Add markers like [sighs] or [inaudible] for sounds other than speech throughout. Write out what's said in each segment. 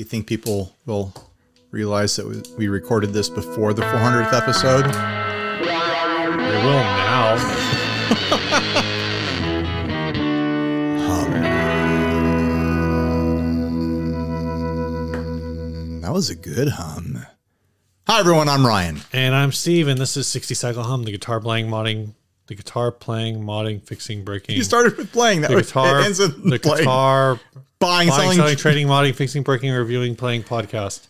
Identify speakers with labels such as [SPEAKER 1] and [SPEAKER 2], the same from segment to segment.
[SPEAKER 1] you think people will realize that we- recorded this before the 400th episode?
[SPEAKER 2] We will now. [laughs]
[SPEAKER 1] That was a good hum. Hi, everyone. I'm Ryan.
[SPEAKER 2] and I'm Steve, and this is 60 Cycle Hum, the guitar playing, modding, the guitar playing, modding, fixing, breaking.
[SPEAKER 1] You started with playing. That
[SPEAKER 2] the guitar,
[SPEAKER 1] it ends with
[SPEAKER 2] the
[SPEAKER 1] playing.
[SPEAKER 2] guitar,
[SPEAKER 1] buying,
[SPEAKER 2] buying,
[SPEAKER 1] selling.
[SPEAKER 2] selling, [laughs] trading, modding, fixing, breaking, reviewing, playing podcast.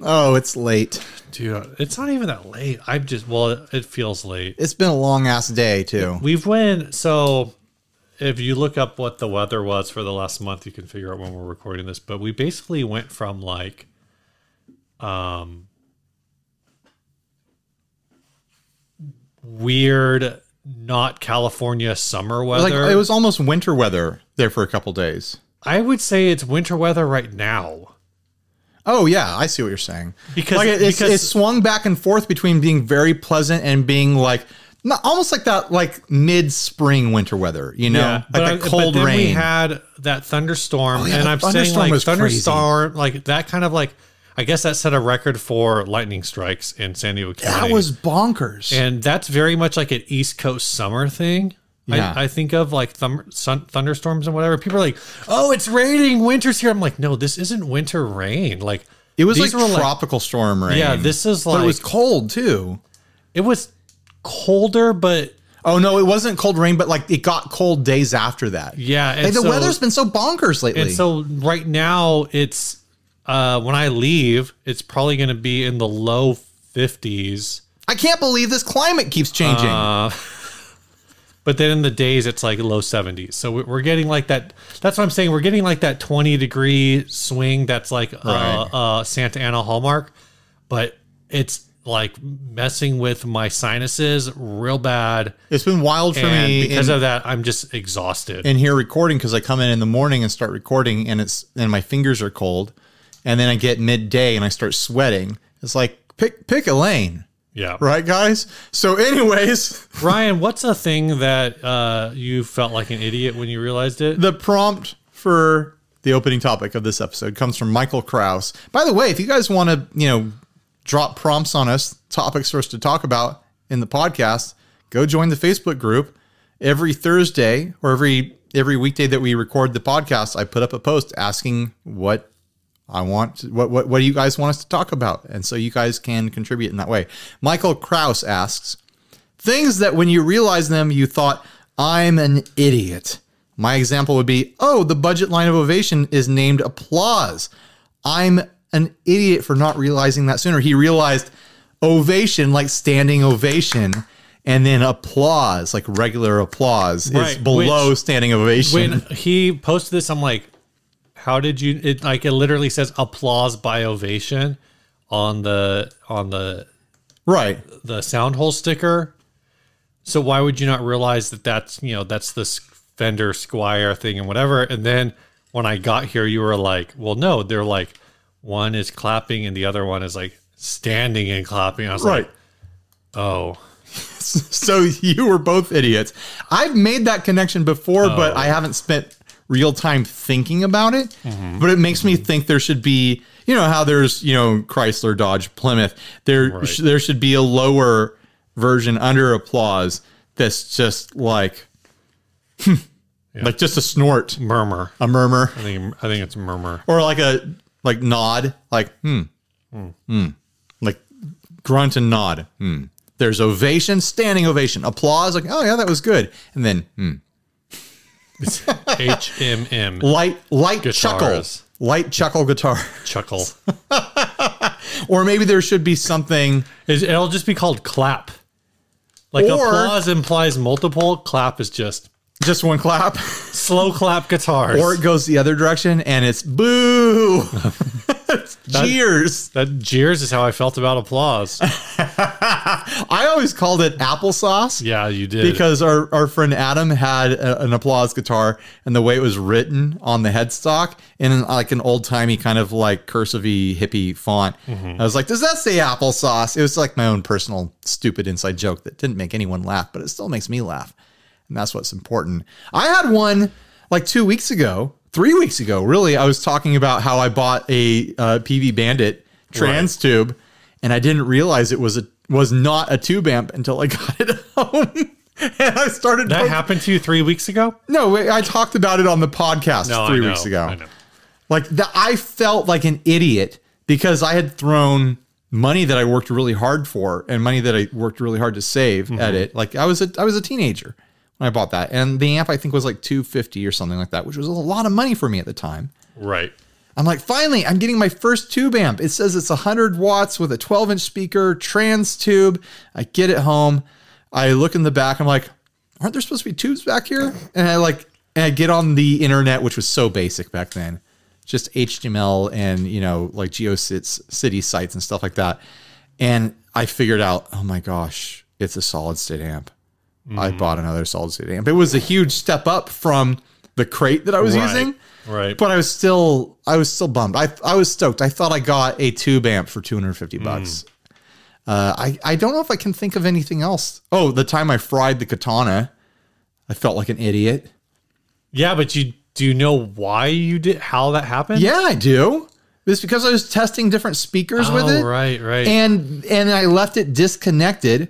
[SPEAKER 1] Oh, it's late.
[SPEAKER 2] Dude, it's not even that late. I'm just, well, it, it feels late.
[SPEAKER 1] It's been a long ass day too.
[SPEAKER 2] We've went, so if you look up what the weather was for the last month, you can figure out when we're recording this. But we basically went from like, um, weird, not California summer
[SPEAKER 1] Like
[SPEAKER 2] weather.
[SPEAKER 1] it was almost winter weather there for a couple days.
[SPEAKER 2] I would say it's winter weather right now.
[SPEAKER 1] Oh yeah, I see what you're saying.
[SPEAKER 2] Because-
[SPEAKER 1] like it, it's,
[SPEAKER 2] because-
[SPEAKER 1] it swung back and forth between being very pleasant and being like not, almost like that like mid spring winter weather. You know,
[SPEAKER 2] but,
[SPEAKER 1] like
[SPEAKER 2] I-
[SPEAKER 1] cold
[SPEAKER 2] but then
[SPEAKER 1] rain.
[SPEAKER 2] we had that thunderstorm,
[SPEAKER 1] Oh, yeah,
[SPEAKER 2] and I'm saying like
[SPEAKER 1] was crazy.
[SPEAKER 2] thunderstorm, like that kind of like, I guess that set a record for lightning strikes in San Diego County.
[SPEAKER 1] that was bonkers.
[SPEAKER 2] and that's very much like an East Coast summer thing.
[SPEAKER 1] Yeah.
[SPEAKER 2] I, I think of like thum- sun, thunderstorms and whatever. People are like, "Oh, it's raining. Winter's here." I'm like, "No, this isn't winter rain. Like
[SPEAKER 1] it was like tropical storm rain.
[SPEAKER 2] yeah, this is
[SPEAKER 1] but
[SPEAKER 2] like
[SPEAKER 1] it was cold too.
[SPEAKER 2] it was colder, but
[SPEAKER 1] Oh no, it wasn't cold rain, but like it got cold days after that.
[SPEAKER 2] yeah,
[SPEAKER 1] Like, the
[SPEAKER 2] so-
[SPEAKER 1] weather's been so bonkers lately.
[SPEAKER 2] And so right now it's uh when I leave, it's probably going to be in the low 50s.
[SPEAKER 1] I can't believe this climate keeps changing.
[SPEAKER 2] Uh [laughs] but then in the days it's like low 70s. So we- we're getting like that that's what I'm saying, we're getting like that 20 degree swing that's like
[SPEAKER 1] Right.
[SPEAKER 2] uh, uh Santa Ana hallmark, but it's like messing with my sinuses real bad
[SPEAKER 1] it's been wild for
[SPEAKER 2] and
[SPEAKER 1] me
[SPEAKER 2] because
[SPEAKER 1] in,
[SPEAKER 2] of that I'm just exhausted.
[SPEAKER 1] in here recording because I come in in the morning and start recording, and it's and my fingers are cold, and then I get midday and I start sweating. It's like pick pick a lane,
[SPEAKER 2] yeah.
[SPEAKER 1] right, guys? So, anyways, [laughs]
[SPEAKER 2] Ryan, what's a thing that uh, you felt like an idiot when you realized it?
[SPEAKER 1] the prompt for the opening topic of this episode comes from Michael Kraus. By the way, if you guys want to, you know, drop prompts on us, topics for us to talk about in the podcast, go join the Facebook group. Every Thursday or every every weekday that we record the podcast, I put up a post asking what I want what what what do you guys want us to talk about? And so you guys can contribute in that way. Michael Kraus asks, things that when you realize them you thought i'm an idiot my example would be oh the budget line of ovation is named applause i'm an idiot for not realizing that sooner he realized ovation like standing ovation and then applause like regular applause is below
[SPEAKER 2] which-
[SPEAKER 1] standing ovation
[SPEAKER 2] when he posted this, I'm like, how did you? It like it literally says applause by ovation on the on the
[SPEAKER 1] right
[SPEAKER 2] the sound hole sticker. So why would you not realize that that's you know that's the Fender Squier thing and whatever? And then when I got here, you were like, well, no, they're like one is clapping and the other one is like standing and clapping. I was
[SPEAKER 1] right
[SPEAKER 2] like, oh. [laughs]
[SPEAKER 1] so you were both idiots. I've made that connection before, but
[SPEAKER 2] Oh.
[SPEAKER 1] I haven't spent real time thinking about it.
[SPEAKER 2] Mm-hmm.
[SPEAKER 1] But it makes me think there should be, you know, how there's, you know, Chrysler, Dodge, Plymouth. There,
[SPEAKER 2] Right.
[SPEAKER 1] sh- there should be a lower version under applause that's just like, like just a snort,
[SPEAKER 2] Murmur.
[SPEAKER 1] a murmur,
[SPEAKER 2] I think I think it's a murmur.
[SPEAKER 1] or like a like nod, like hmm, hmm, like grunt and nod. Hmm. There's ovation, standing ovation, applause, like oh yeah, that was good, and then hmm.
[SPEAKER 2] HMM
[SPEAKER 1] light light chuckle,
[SPEAKER 2] Guitars.
[SPEAKER 1] light chuckle guitar,
[SPEAKER 2] chuckle. [laughs]
[SPEAKER 1] or maybe there should be something.
[SPEAKER 2] It- It'll just be called clap. Like
[SPEAKER 1] Or-
[SPEAKER 2] applause implies multiple. Clap is just
[SPEAKER 1] Just one clap,
[SPEAKER 2] slow clap guitars.
[SPEAKER 1] or it goes the other direction and it's boo, [laughs] Cheers.
[SPEAKER 2] that jeers is how I felt about applause. [laughs]
[SPEAKER 1] I always called it applesauce.
[SPEAKER 2] Yeah, you did.
[SPEAKER 1] because our, our friend Adam had a, an applause guitar and the way it was written on the headstock in like an old timey kind of like cursive hippie font.
[SPEAKER 2] Mm-hmm.
[SPEAKER 1] I was like, does that say applesauce? It was like my own personal stupid inside joke that didn't make anyone laugh, but it still makes me laugh. And that's what's important. I had one like two weeks ago three weeks ago, really, I was talking about how I bought a uh, Peavey Bandit trans tube, and I didn't realize it was a was not a tube amp until I [laughs] got it home. and I started.
[SPEAKER 2] That
[SPEAKER 1] poke-
[SPEAKER 2] happened to you three weeks ago.
[SPEAKER 1] no, I talked about it on the podcast
[SPEAKER 2] No,
[SPEAKER 1] three weeks ago.
[SPEAKER 2] I know.
[SPEAKER 1] Like the, I felt like an idiot because I had thrown money that I worked really hard for and money that I worked really hard to save
[SPEAKER 2] Mm-hmm.
[SPEAKER 1] at it. Like I was a I was a teenager I bought that, and the amp I think was like two fifty or something like that, which was a lot of money for me at the time.
[SPEAKER 2] Right.
[SPEAKER 1] I'm like, finally, I'm getting my first tube amp. It says it's 100 watts with a 12 inch speaker, trans tube. I get it home. I look in the back. I'm like, aren't there supposed to be tubes back here? And I like, and I get on the internet, which was so basic back then, just HTML and you know like GeoCity sites and stuff like that. And I figured out, oh my gosh, it's a solid state amp. I bought another solid state amp. It was a huge step up from the crate that I was
[SPEAKER 2] Right.
[SPEAKER 1] using
[SPEAKER 2] Right.
[SPEAKER 1] but I was still I was still bummed. I I was stoked. I thought I got a tube amp for 250 bucks. Uh, I I don't know if I can think of anything else. Oh, the time I fried the katana, I felt like an idiot.
[SPEAKER 2] yeah, but you do you know why you did how that happened?
[SPEAKER 1] Yeah, I do. It's because I was testing different speakers with
[SPEAKER 2] Oh,
[SPEAKER 1] it.
[SPEAKER 2] right, right.
[SPEAKER 1] And and I left it disconnected.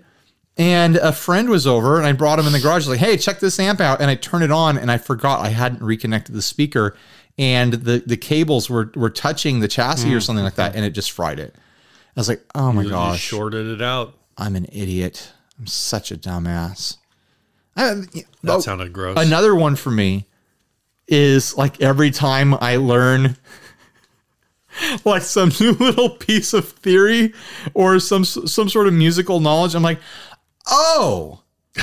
[SPEAKER 1] And a friend was over and I brought him in the garage, like, hey, check this amp out. And I turned it on and I forgot I hadn't reconnected the speaker. And the, the cables were, were touching the chassis or mm, something like that. And it just fried it. I was like, oh my
[SPEAKER 2] you
[SPEAKER 1] gosh,
[SPEAKER 2] shorted it out.
[SPEAKER 1] I'm an idiot. I'm such a dumbass. I,
[SPEAKER 2] That
[SPEAKER 1] oh,
[SPEAKER 2] sounded gross.
[SPEAKER 1] another one for me is like every time I learn [laughs] like some [laughs] new little piece of theory or some some sort of musical knowledge, I'm like, oh. [laughs]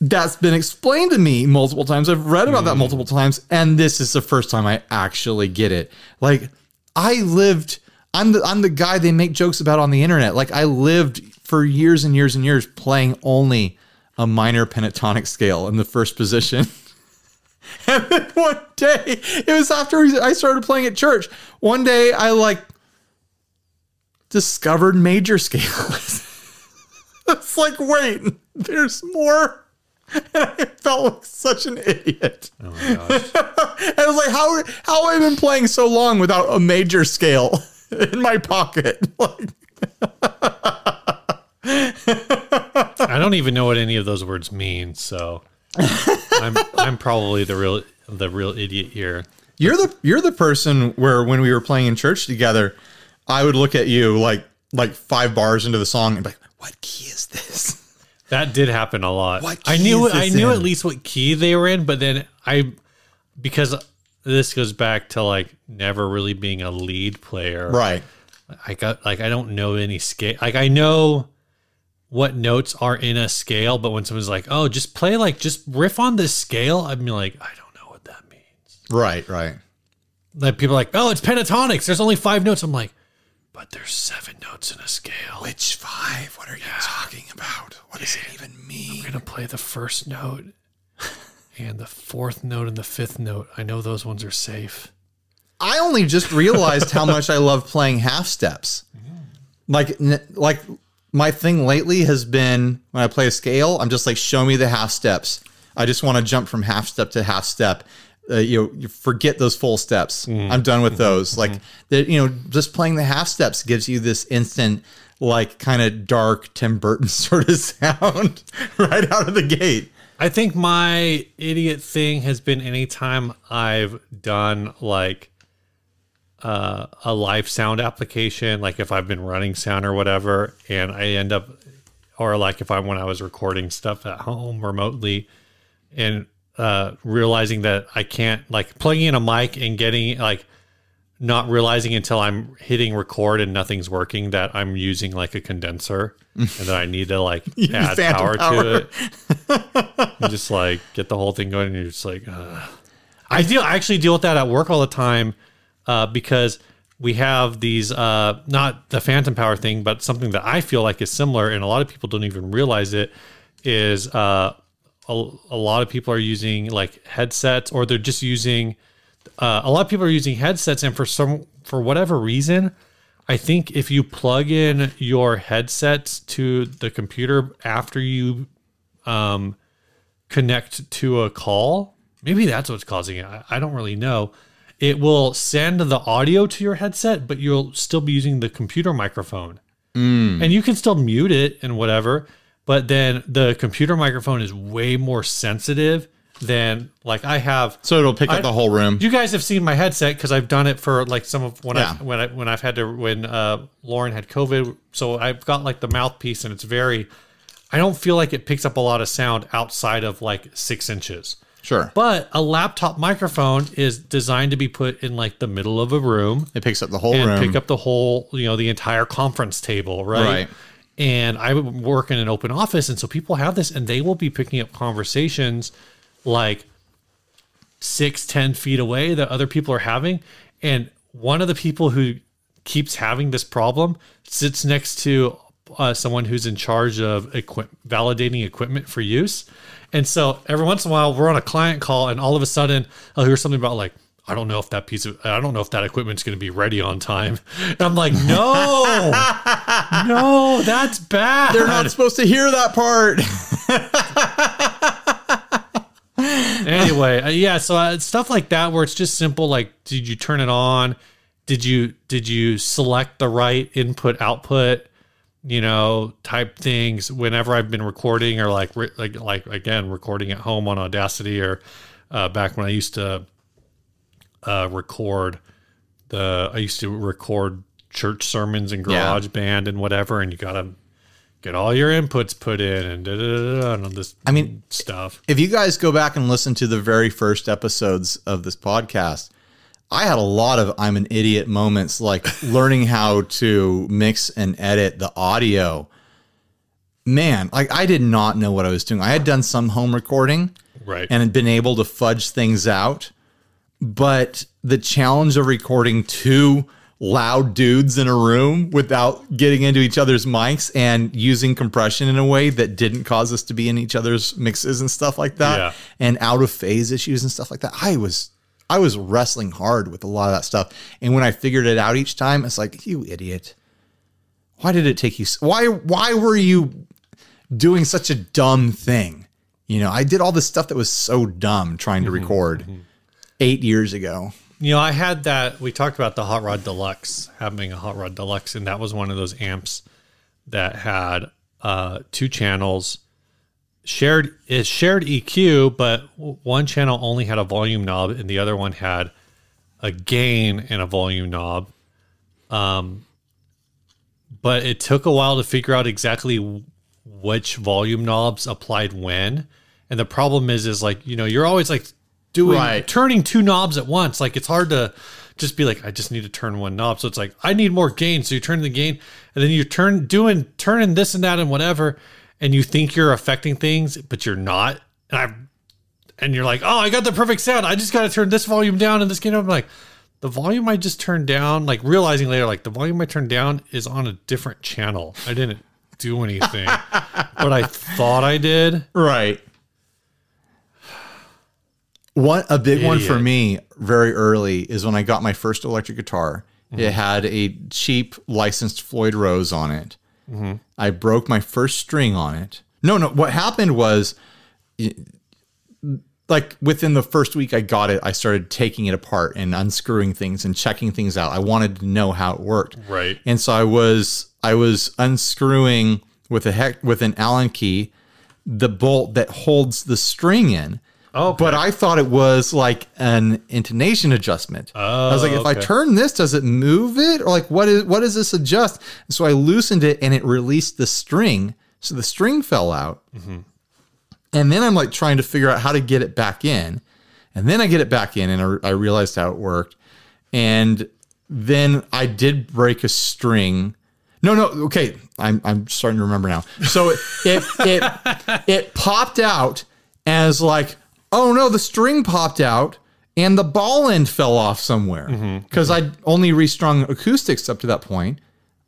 [SPEAKER 1] That's been explained to me multiple times. I've read about that mm. multiple times, and this is the first time I actually get it. Like, I lived. I'm the I'm the guy they make jokes about on the internet. Like, I lived for years and years and years playing only a minor pentatonic scale in the first position. [laughs] And then one day, it was after I started playing at church. One day, I like discovered major scales. [laughs] [laughs] it's like, wait, there's more. [laughs] And I felt like such an idiot.
[SPEAKER 2] oh my gosh. [laughs]
[SPEAKER 1] And I was like, how how have I been playing so long without a major scale in my pocket? Like,
[SPEAKER 2] I don't even know what any of those words mean, so I'm I'm probably the real the real idiot here.
[SPEAKER 1] You're the you're the person where when we were playing in church together, I would look at you like like five bars into the song and be like, "What key is this?" [laughs]
[SPEAKER 2] That did happen a lot.
[SPEAKER 1] What
[SPEAKER 2] I knew I knew
[SPEAKER 1] in?
[SPEAKER 2] at least what key they were in, but then I because this goes back to like never really being a lead player.
[SPEAKER 1] Right.
[SPEAKER 2] I got like I don't know any scale. Like I know what notes are in a scale, but when someone's like, "Oh, just play like just riff on this scale," I'm like, I don't know what that means.
[SPEAKER 1] Right. Right.
[SPEAKER 2] Like people are like, "Oh, it's pentatonics. There's only five notes." I'm like, but there's seven notes in a scale.
[SPEAKER 1] Which five? What are you talking about? What does it even mean?
[SPEAKER 2] I'm gonna play the first note and the fourth note and the fifth note. I know those ones are safe.
[SPEAKER 1] I only just realized how much I love playing half steps. Like, n- like my thing lately has been when I play a scale, I'm just like, show me the half steps. I just want to jump from half step to half step. Uh, you know, you forget those full steps. I'm done with those. Like, that, you know, just playing the half steps gives you this instant, like, kind of dark Tim Burton [laughs] sort of sound [laughs] right out of the gate.
[SPEAKER 2] I think my idiot thing has been anytime I've done like uh, a live sound application, like if I've been running sound or whatever, and I end up, or like if I when I was recording stuff at home remotely, and uh, realizing that I can't like plugging in a mic and getting like not realizing until I'm hitting record and nothing's working that I'm using like a condenser [laughs] and that I need to like add power,
[SPEAKER 1] power.
[SPEAKER 2] to it. Just like get the whole thing going and you're just like, uh. I deal I actually deal with that at work all the time uh, because we have these uh, not the phantom power thing, but something that I feel like is similar, and a lot of people don't even realize it. Is uh, a, a lot of people are using like headsets, or they're just using. Uh, a lot of people are using headsets, and for some for whatever reason, I think if you plug in your headsets to the computer after you um, connect to a call, maybe that's what's causing it. I, I don't really know. It will send the audio to your headset, but you'll still be using the computer microphone. And you can still mute it and whatever, but then the computer microphone is way more sensitive than like I have.
[SPEAKER 1] So it'll pick
[SPEAKER 2] I-
[SPEAKER 1] up the whole room.
[SPEAKER 2] You guys have seen my headset because I've done it for like some of when
[SPEAKER 1] Yeah.
[SPEAKER 2] I when I when I've had to when uh, Lauren had COVID. So I've got like the mouthpiece and it's very. I don't feel like it picks up a lot of sound outside of like six inches.
[SPEAKER 1] Sure.
[SPEAKER 2] But a laptop microphone is designed to be put in like the middle of a room
[SPEAKER 1] It picks up the whole
[SPEAKER 2] and
[SPEAKER 1] room.
[SPEAKER 2] pick up the whole, you know, the entire conference table, right?
[SPEAKER 1] Right.
[SPEAKER 2] And I work in an open office, and so people have this, and they will be picking up conversations like six, ten feet away that other people are having. And one of the people who keeps having this problem sits next to uh, someone who's in charge of validating equipment for use. And so every once in a while, we're on a client call, and all of a sudden, I'll hear something about like, I don't know if that piece of, I don't know if that equipment's going to be ready on time. And [laughs] I'm like, no, [laughs] no, that's bad.
[SPEAKER 1] They're not supposed to hear that part. [laughs]
[SPEAKER 2] anyway, uh, yeah, so uh, stuff like that where it's just simple like did you turn it on? Did you did you select the right input output? You know, type things whenever I've been recording or like re- like like again recording at home on Audacity or uh, back when I used to uh, record the I used to record church sermons and
[SPEAKER 1] Yeah.
[SPEAKER 2] garage band and whatever and you got to get all your inputs put in and da, da, da, da, and all this
[SPEAKER 1] I mean,
[SPEAKER 2] stuff.
[SPEAKER 1] if you guys go back and listen to the very first episodes of this podcast, I had a lot of I'm an idiot moments, like [laughs] learning how to mix and edit the audio. Man, like I did not know what I was doing. I had done some home recording
[SPEAKER 2] Right.
[SPEAKER 1] and had been able to fudge things out, but the challenge of recording two loud dudes in a room without getting into each other's mics and using compression in a way that didn't cause us to be in each other's mixes and stuff like that
[SPEAKER 2] Yeah.
[SPEAKER 1] and out of phase issues and stuff like that. I was I was wrestling hard with a lot of that stuff. And when I figured it out each time, it's like, you idiot. Why did it take you why why were you doing such a dumb thing? You know, I did all this stuff that was so dumb trying to mm-hmm. record mm-hmm. 8 years ago.
[SPEAKER 2] You know, I had that. We talked about the Hot Rod Deluxe having a Hot Rod Deluxe, and that was one of those amps that had uh, two channels. Shared is shared EQ, but one channel only had a volume knob, and the other one had a gain and a volume knob. Um, but it took a while to figure out exactly which volume knobs applied when. And the problem is, is like you know, you're always like doing
[SPEAKER 1] Right.
[SPEAKER 2] turning two knobs at once. Like it's hard to just be like, I just need to turn one knob. So it's like I need more gain. So you turn the gain, and then you turn doing turning this and that and whatever, and you think you're affecting things, but you're not. And I and you're like, oh, I got the perfect sound. I just got to turn this volume down and this gain up. I'm like, the volume I just turned down, like realizing later, like the volume I turned down is on a different channel. I didn't do anything, [laughs] but I thought I did.
[SPEAKER 1] Right. One a big one for me very early is when I got my first electric guitar. It mm-hmm. had a cheap licensed Floyd Rose on it. Mm-hmm. I broke my first string on it. No, no. What happened was, like within the first week I got it, I started taking it apart and unscrewing things and checking things out. I wanted to know how it worked.
[SPEAKER 2] Right.
[SPEAKER 1] And so I was I was unscrewing with a heck with an Allen key the bolt that holds the string in.
[SPEAKER 2] Oh,
[SPEAKER 1] But I thought it was like an intonation adjustment. I was like, oh, if I turn this, does it move it? Or like what is what does this adjust? And so I loosened it and it released the string. So the string fell out. Mm-hmm. And then I'm like trying to figure out how to get it back in. And then I get it back in and I, I realized how it worked. And then I did break a string. No, no, okay. I'm I'm starting to remember now. So it it it, [laughs] it popped out as like, oh no, the string popped out and the ball end fell off somewhere. Mm-hmm. Because I'd only restrung acoustics up to that point.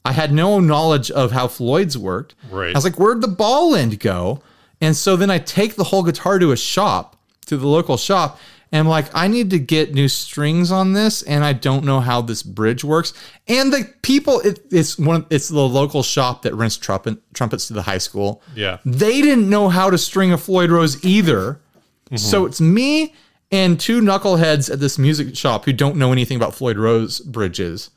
[SPEAKER 1] I had no knowledge of how Floyd's worked.
[SPEAKER 2] Right.
[SPEAKER 1] I was like, where'd the ball end go? And so then I take the whole guitar to a shop, to the local shop, and I'm like, I need to get new strings on this, and I don't know how this bridge works. And the people, it, it's one, it's the local shop that rents trumpet, trumpets to the high school.
[SPEAKER 2] Yeah.
[SPEAKER 1] They didn't know how to string a Floyd Rose either. Mm-hmm. So it's me and two knuckleheads at this music shop who don't know anything about Floyd Rose bridges,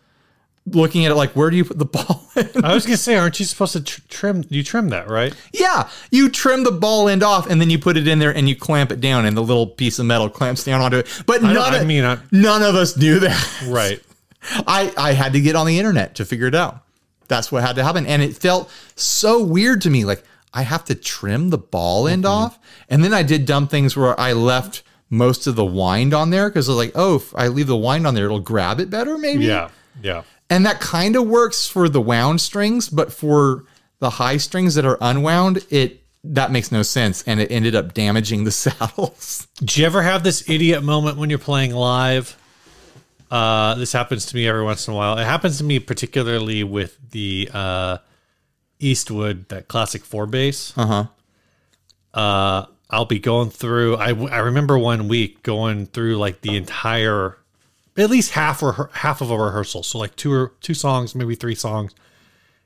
[SPEAKER 1] looking at it like, where do you put the ball in?
[SPEAKER 2] I was gonna say, aren't you supposed to tr- trim? You trim that, right?
[SPEAKER 1] yeah, you trim the ball end off and then you put it in there and you clamp it down, and the little piece of metal clamps down onto it. But
[SPEAKER 2] I,
[SPEAKER 1] none,
[SPEAKER 2] don't- I
[SPEAKER 1] of,
[SPEAKER 2] mean, I,
[SPEAKER 1] none of us knew that.
[SPEAKER 2] right? [laughs]
[SPEAKER 1] I, I had to get on the internet to figure it out. That's what had to happen. And it felt so weird to me. Like, I have to trim the ball end
[SPEAKER 2] Mm-hmm.
[SPEAKER 1] off. And then I did dumb things where I left most of the wind on there because I was like, oh, if I leave the wind on there, it'll grab it better, maybe.
[SPEAKER 2] Yeah, yeah.
[SPEAKER 1] And that kind of works for the wound strings, but for the high strings that are unwound, it that makes no sense. And it ended up damaging the [laughs] saddles.
[SPEAKER 2] Do you ever have this idiot moment when you're playing live? Uh, this happens to me every once in a while. It happens to me particularly with the uh, Eastwood, that classic four bass.
[SPEAKER 1] Uh-huh.
[SPEAKER 2] Uh, I'll be going through. I, I remember one week going through like the entire, at least half or half of a rehearsal. So like two or two songs, maybe three songs,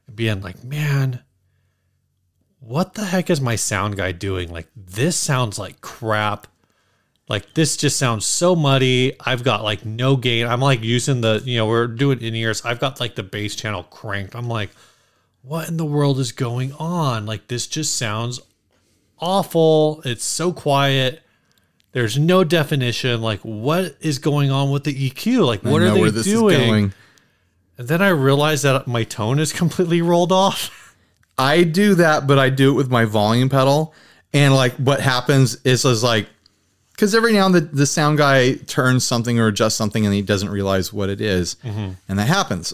[SPEAKER 2] and being like, man, what the heck is my sound guy doing? Like this sounds like crap. Like this just sounds so muddy. I've got like no gain. I'm like using the, you know, we're doing in ears. I've got like the bass channel cranked. I'm like, what in the world is going on? Like this just sounds awful. It's so quiet. There's no definition. Like what is going on with the EQ? Like what are they
[SPEAKER 1] where this is
[SPEAKER 2] doing?
[SPEAKER 1] going.
[SPEAKER 2] And then I realized that my tone is [laughs] completely rolled off.
[SPEAKER 1] I do that, but I do it with my volume pedal. And like what happens is is like because every now and then the sound guy turns something or adjusts something and he doesn't realize what it is. Mm-hmm. and that happens.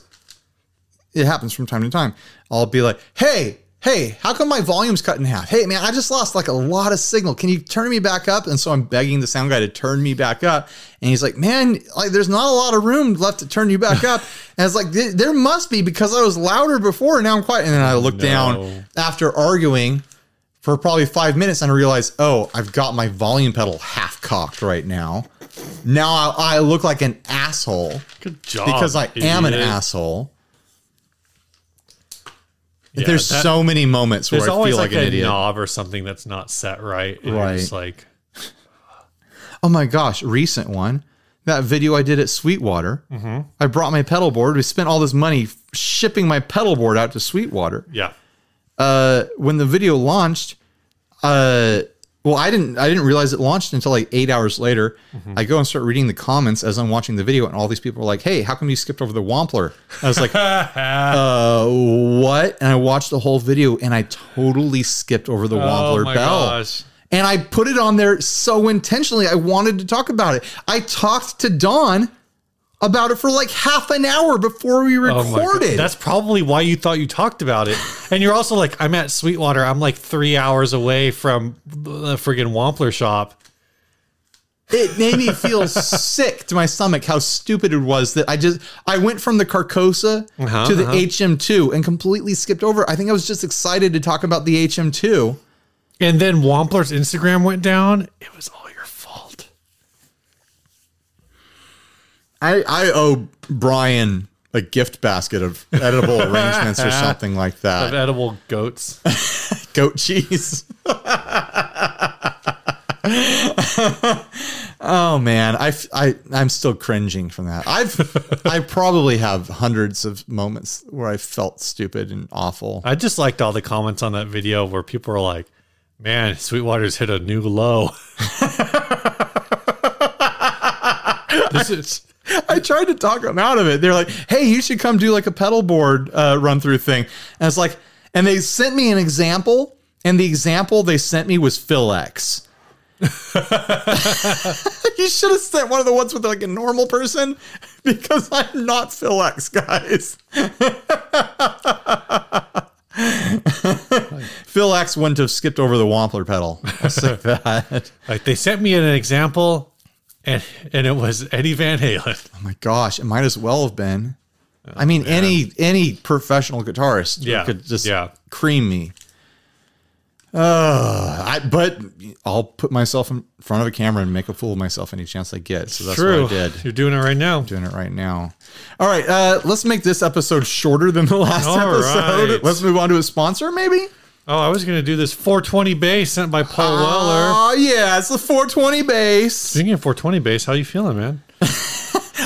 [SPEAKER 1] It happens from time to time. I'll be like, "Hey, hey, how come my volume's cut in half? Hey, man, I just lost like a lot of signal. Can you turn me back up?" And so I'm begging the sound guy to turn me back up, and he's like, "Man, like there's not a lot of room left to turn you back up." [laughs] and it's like "There- must be because I was louder before and now I'm quiet. And then I look down after arguing for probably five minutes and I realize, oh, I've got my volume pedal half cocked right now. Now I, I look like an asshole
[SPEAKER 2] Good job.
[SPEAKER 1] because I am an asshole.
[SPEAKER 2] Yeah,
[SPEAKER 1] There's
[SPEAKER 2] that-
[SPEAKER 1] so many moments where I feel like,
[SPEAKER 2] like,
[SPEAKER 1] an
[SPEAKER 2] a
[SPEAKER 1] idiot.
[SPEAKER 2] knob or something that's not set right. And
[SPEAKER 1] Right.
[SPEAKER 2] Like,
[SPEAKER 1] Oh my gosh, recent one. That video I did at Sweetwater.
[SPEAKER 2] Mm-hmm.
[SPEAKER 1] I brought my pedal board. We spent all this money shipping my pedal board out to Sweetwater.
[SPEAKER 2] yeah.
[SPEAKER 1] uh, when the video launched, uh, well, I didn't I didn't realize it launched until like eight hours later. I go and start reading the comments as I'm watching the video, and all these people are like, "Hey, how come you skipped over the Wampler?" I was like, [laughs] "Uh, what?" And I watched the whole video, and I totally skipped over the
[SPEAKER 2] Oh
[SPEAKER 1] Wampler
[SPEAKER 2] my
[SPEAKER 1] bell.
[SPEAKER 2] gosh.
[SPEAKER 1] And I put it on there so intentionally. I wanted to talk about it. I talked to Dawn about it for like half an hour before we
[SPEAKER 2] Oh
[SPEAKER 1] recorded.
[SPEAKER 2] That's probably why you thought you talked about it. And you're also like, I'm at Sweetwater. I'm like three hours away from the friggin' Wampler shop.
[SPEAKER 1] it made me feel [laughs] sick to my stomach how stupid it was that I just I went from the Carcosa
[SPEAKER 2] Uh-huh,
[SPEAKER 1] to the
[SPEAKER 2] uh-huh.
[SPEAKER 1] HM2 and completely skipped over. I think I was just excited to talk about the HM2.
[SPEAKER 2] And then Wampler's Instagram went down. It was all your
[SPEAKER 1] I I owe Brian a gift basket of edible [laughs] arrangements or something like that.
[SPEAKER 2] Of edible goats. [laughs]
[SPEAKER 1] Goat cheese. [laughs] oh man, I I I'm still cringing from that. I've I probably have hundreds of moments where I felt stupid and awful.
[SPEAKER 2] I just liked all the comments on that video where people were like, man, Sweetwater's hit a new low. this is.
[SPEAKER 1] I tried to talk them out of it. They're like, "Hey, you should come do like a pedal board uh, run through thing." And it's like, and they sent me an example, and the example they sent me was Phil X. [laughs] you should have sent one of the ones with like a normal person [laughs] because I'm not Phil X, guys. [laughs] Phil X wouldn't have skipped over the Wampler pedal. I'll say that.
[SPEAKER 2] Like they sent me an example, and and it was Eddie Van Halen.
[SPEAKER 1] Oh my gosh, it might as well have been. I mean, any any professional guitarist
[SPEAKER 2] Yeah,
[SPEAKER 1] could just
[SPEAKER 2] yeah.
[SPEAKER 1] cream me. Uh, I, but I'll put myself in front of a camera and make a fool of myself any chance I get. So that's
[SPEAKER 2] True,
[SPEAKER 1] what I did.
[SPEAKER 2] You're doing it right now.
[SPEAKER 1] Doing it right now. All right, uh, let's make this episode shorter than the last
[SPEAKER 2] All
[SPEAKER 1] episode.
[SPEAKER 2] right.
[SPEAKER 1] Let's move on to a sponsor, maybe.
[SPEAKER 2] Oh, I was gonna do this 420 bass sent by Paul ah, Weller.
[SPEAKER 1] Oh yeah, it's the 420 bass.
[SPEAKER 2] Speaking of 420 bass, how you feeling, man? [laughs]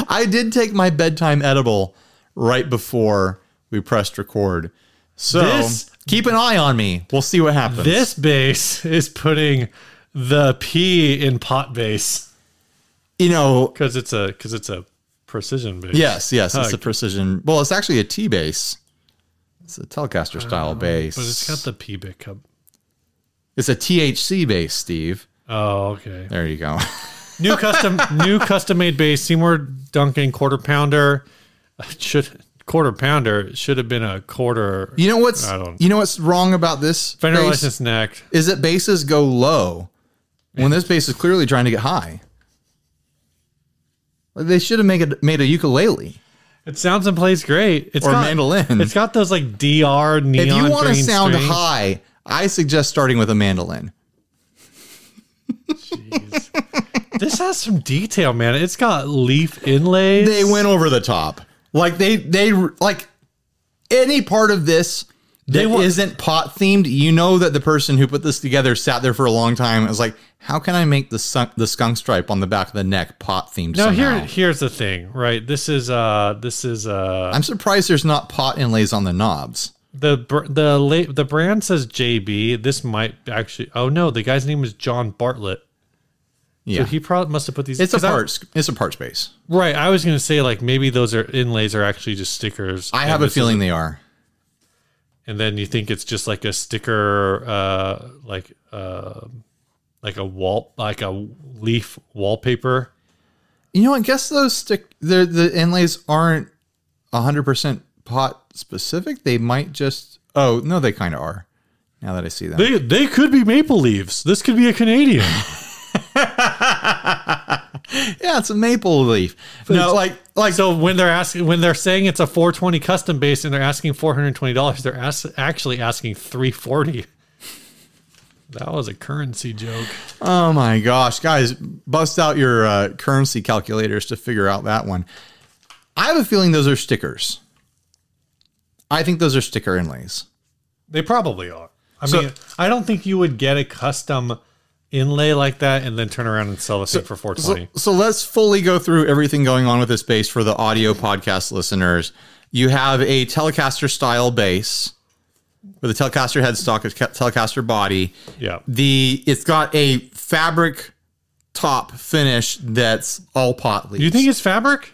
[SPEAKER 1] I did take my bedtime edible right before we pressed record. So
[SPEAKER 2] This-
[SPEAKER 1] keep an eye on me. We'll see what happens.
[SPEAKER 2] This bass is putting the P in pot bass
[SPEAKER 1] you know,
[SPEAKER 2] because it's a because it's a precision bass.
[SPEAKER 1] yes, yes, it's a precision. Well, it's actually a T bass. It's a Telecaster style um, bass,
[SPEAKER 2] but it's got the P bit cup.
[SPEAKER 1] It's a THC bass, Steve.
[SPEAKER 2] Oh, okay.
[SPEAKER 1] There you go. [laughs]
[SPEAKER 2] New custom, new custom made bass. Seymour Duncan quarter pounder. Should quarter pounder should have been a quarter.
[SPEAKER 1] You know what's
[SPEAKER 2] I don't-
[SPEAKER 1] you know what's wrong about this
[SPEAKER 2] Fender
[SPEAKER 1] bass
[SPEAKER 2] license neck.
[SPEAKER 1] is that basses go low when this bass is clearly trying to get high. Like they should have made it made a ukulele
[SPEAKER 2] It sounds and plays great. It's
[SPEAKER 1] or
[SPEAKER 2] got,
[SPEAKER 1] mandolin.
[SPEAKER 2] It's got those like DR neon.
[SPEAKER 1] if you want to sound
[SPEAKER 2] strings.
[SPEAKER 1] high, I suggest starting with a mandolin.
[SPEAKER 2] Jeez. this has some detail, man. It's got leaf inlays.
[SPEAKER 1] They went over the top. Like they they like any part of this
[SPEAKER 2] They
[SPEAKER 1] that
[SPEAKER 2] wa-
[SPEAKER 1] not pot themed. You know that the person who put this together sat there for a long time. and was like, how can I make the sun, the skunk stripe on the back of the neck pot themed?
[SPEAKER 2] No,
[SPEAKER 1] somehow?
[SPEAKER 2] here here's the thing, right? This is uh this is uh
[SPEAKER 1] I'm surprised there's not pot inlays on the knobs.
[SPEAKER 2] the br- the la- the brand says JB. This might actually Oh no, the guy's name is John Bartlett.
[SPEAKER 1] Yeah,
[SPEAKER 2] So he probably must have put these
[SPEAKER 1] it's a
[SPEAKER 2] 'cause I-
[SPEAKER 1] It's a parts bass.
[SPEAKER 2] right, I was going to say like maybe those are inlays are actually just stickers.
[SPEAKER 1] I have a
[SPEAKER 2] is-
[SPEAKER 1] feeling they are.
[SPEAKER 2] And then you think it's just like a sticker uh like uh like a wall like a leaf wallpaper.
[SPEAKER 1] You know, I guess those stick the the inlays aren't hundred percent pot specific. They might just. Oh no, they kind of are. Now that I see that.
[SPEAKER 2] They they could be maple leaves. This could be a Canadian. [laughs] [laughs]
[SPEAKER 1] Yeah, it's a maple leaf. No, like like
[SPEAKER 2] So when they're asking, when they're saying it's a 420 custom bass and they're asking 420 dollars, they're ask, actually asking 340. [laughs] That was a currency joke.
[SPEAKER 1] oh my gosh, guys, bust out your uh, currency calculators to figure out that one. I have a feeling those are stickers. I think those are sticker inlays.
[SPEAKER 2] They probably are. I
[SPEAKER 1] So-
[SPEAKER 2] mean, I don't think you would get a custom inlay like that and then turn around and sell the thing for
[SPEAKER 1] So,
[SPEAKER 2] 420.
[SPEAKER 1] so let's fully go through everything going on with this bass for the audio podcast listeners. You have a Telecaster style bass with a Telecaster headstock, a Telecaster body.
[SPEAKER 2] yeah.
[SPEAKER 1] The it's got a fabric top finish that's all pot leaves.
[SPEAKER 2] Do you think it's fabric?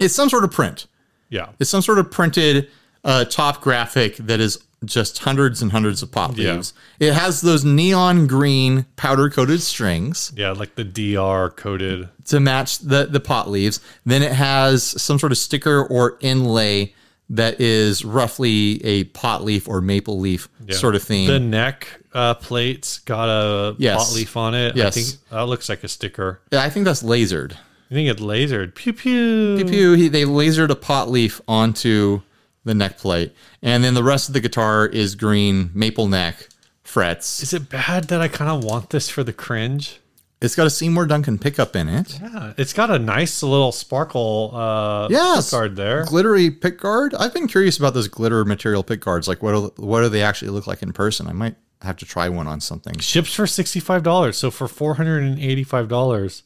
[SPEAKER 1] it's some sort of print?
[SPEAKER 2] Yeah.
[SPEAKER 1] It's some sort of printed uh, top graphic that is just hundreds and hundreds of pot
[SPEAKER 2] Yeah.
[SPEAKER 1] leaves. It has those neon green powder coated strings.
[SPEAKER 2] Yeah, like the DR coated.
[SPEAKER 1] to match the the pot leaves. Then it has some sort of sticker or inlay that is roughly a pot leaf or maple leaf
[SPEAKER 2] yeah.
[SPEAKER 1] sort of theme.
[SPEAKER 2] The neck uh, plates got a
[SPEAKER 1] Yes.
[SPEAKER 2] pot leaf on it.
[SPEAKER 1] Yes.
[SPEAKER 2] I think that looks like a sticker.
[SPEAKER 1] Yeah, I think that's lasered.
[SPEAKER 2] You think it lasered? Pew pew.
[SPEAKER 1] Pew, he, they lasered a pot leaf onto the neck plate, and then the rest of the guitar is green maple neck frets.
[SPEAKER 2] Is it bad that I kind of want this for the cringe?
[SPEAKER 1] It's got a Seymour Duncan pickup in it.
[SPEAKER 2] Yeah, it's got a nice little sparkle uh
[SPEAKER 1] Yes.
[SPEAKER 2] card there.
[SPEAKER 1] Glittery pick guard. I've been curious about those glitter material pick guards. Like, what do, what do they actually look like in person? I might have to try one on something.
[SPEAKER 2] Ships for $65. So for $485.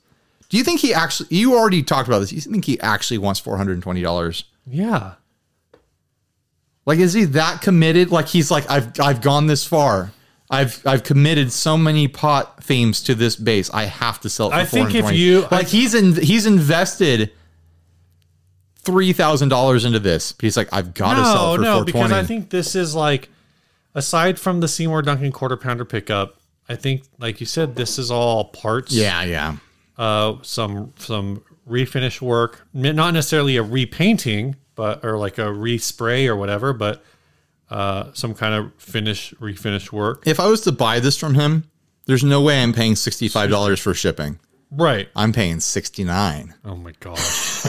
[SPEAKER 1] Do you think he actually? You already talked about this. You think he actually wants four hundred and twenty dollars?
[SPEAKER 2] Yeah.
[SPEAKER 1] Like, is he that committed? Like, he's like, I've I've gone this far. I've I've committed so many pot themes to this bass. I have to sell it. For
[SPEAKER 2] I think if you-
[SPEAKER 1] like, he's in he's invested three thousand dollars into this. But he's like, I've got to sell
[SPEAKER 2] No,
[SPEAKER 1] it for
[SPEAKER 2] no, because. I think this is like, aside from the Seymour Duncan quarter pounder pickup, I think, like you said, this is all parts.
[SPEAKER 1] yeah, yeah.
[SPEAKER 2] uh, some some refinish work, not necessarily a repainting, but or like a respray or whatever, but uh, some kind of finish refinish work.
[SPEAKER 1] If I was to buy this from him, there's no way I'm paying sixty five dollars for shipping.
[SPEAKER 2] Right.
[SPEAKER 1] I'm paying sixty nine.
[SPEAKER 2] Oh my gosh.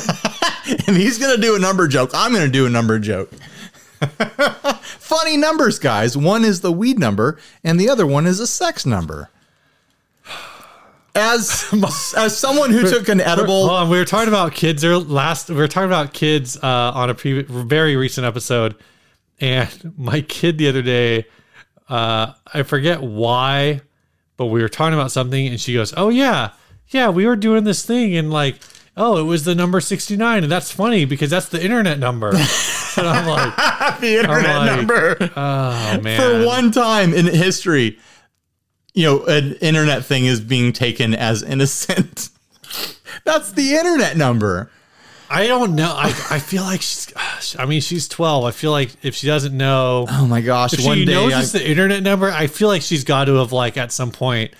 [SPEAKER 2] [laughs]
[SPEAKER 1] and he's gonna do a number joke. I'm gonna do a number joke. [laughs] Funny numbers, guys. One is the weed number, and the other one is a sex number. As [laughs] as someone who took an
[SPEAKER 2] Hold
[SPEAKER 1] edible,
[SPEAKER 2] on, we were talking about kids last. We were talking about kids uh, on a pre- very recent episode, and my kid the other day uh, I forget why, but we were talking about something, and she goes, "Oh yeah, yeah, we were doing this thing, and like, oh, it was the number sixty nine, and that's funny because that's the internet number." [laughs] and I'm like, [laughs]
[SPEAKER 1] the internet
[SPEAKER 2] like-
[SPEAKER 1] number.
[SPEAKER 2] "Oh man."
[SPEAKER 1] For one time in history, you know, an internet thing is being taken as innocent. [laughs] That's the internet number.
[SPEAKER 2] I don't know. I I feel like she's. I mean, she's twelve. I feel like if she doesn't know,
[SPEAKER 1] Oh my gosh!
[SPEAKER 2] if
[SPEAKER 1] one
[SPEAKER 2] she
[SPEAKER 1] day,
[SPEAKER 2] knows
[SPEAKER 1] I,
[SPEAKER 2] it's the internet number, I feel like she's got to have like at some point,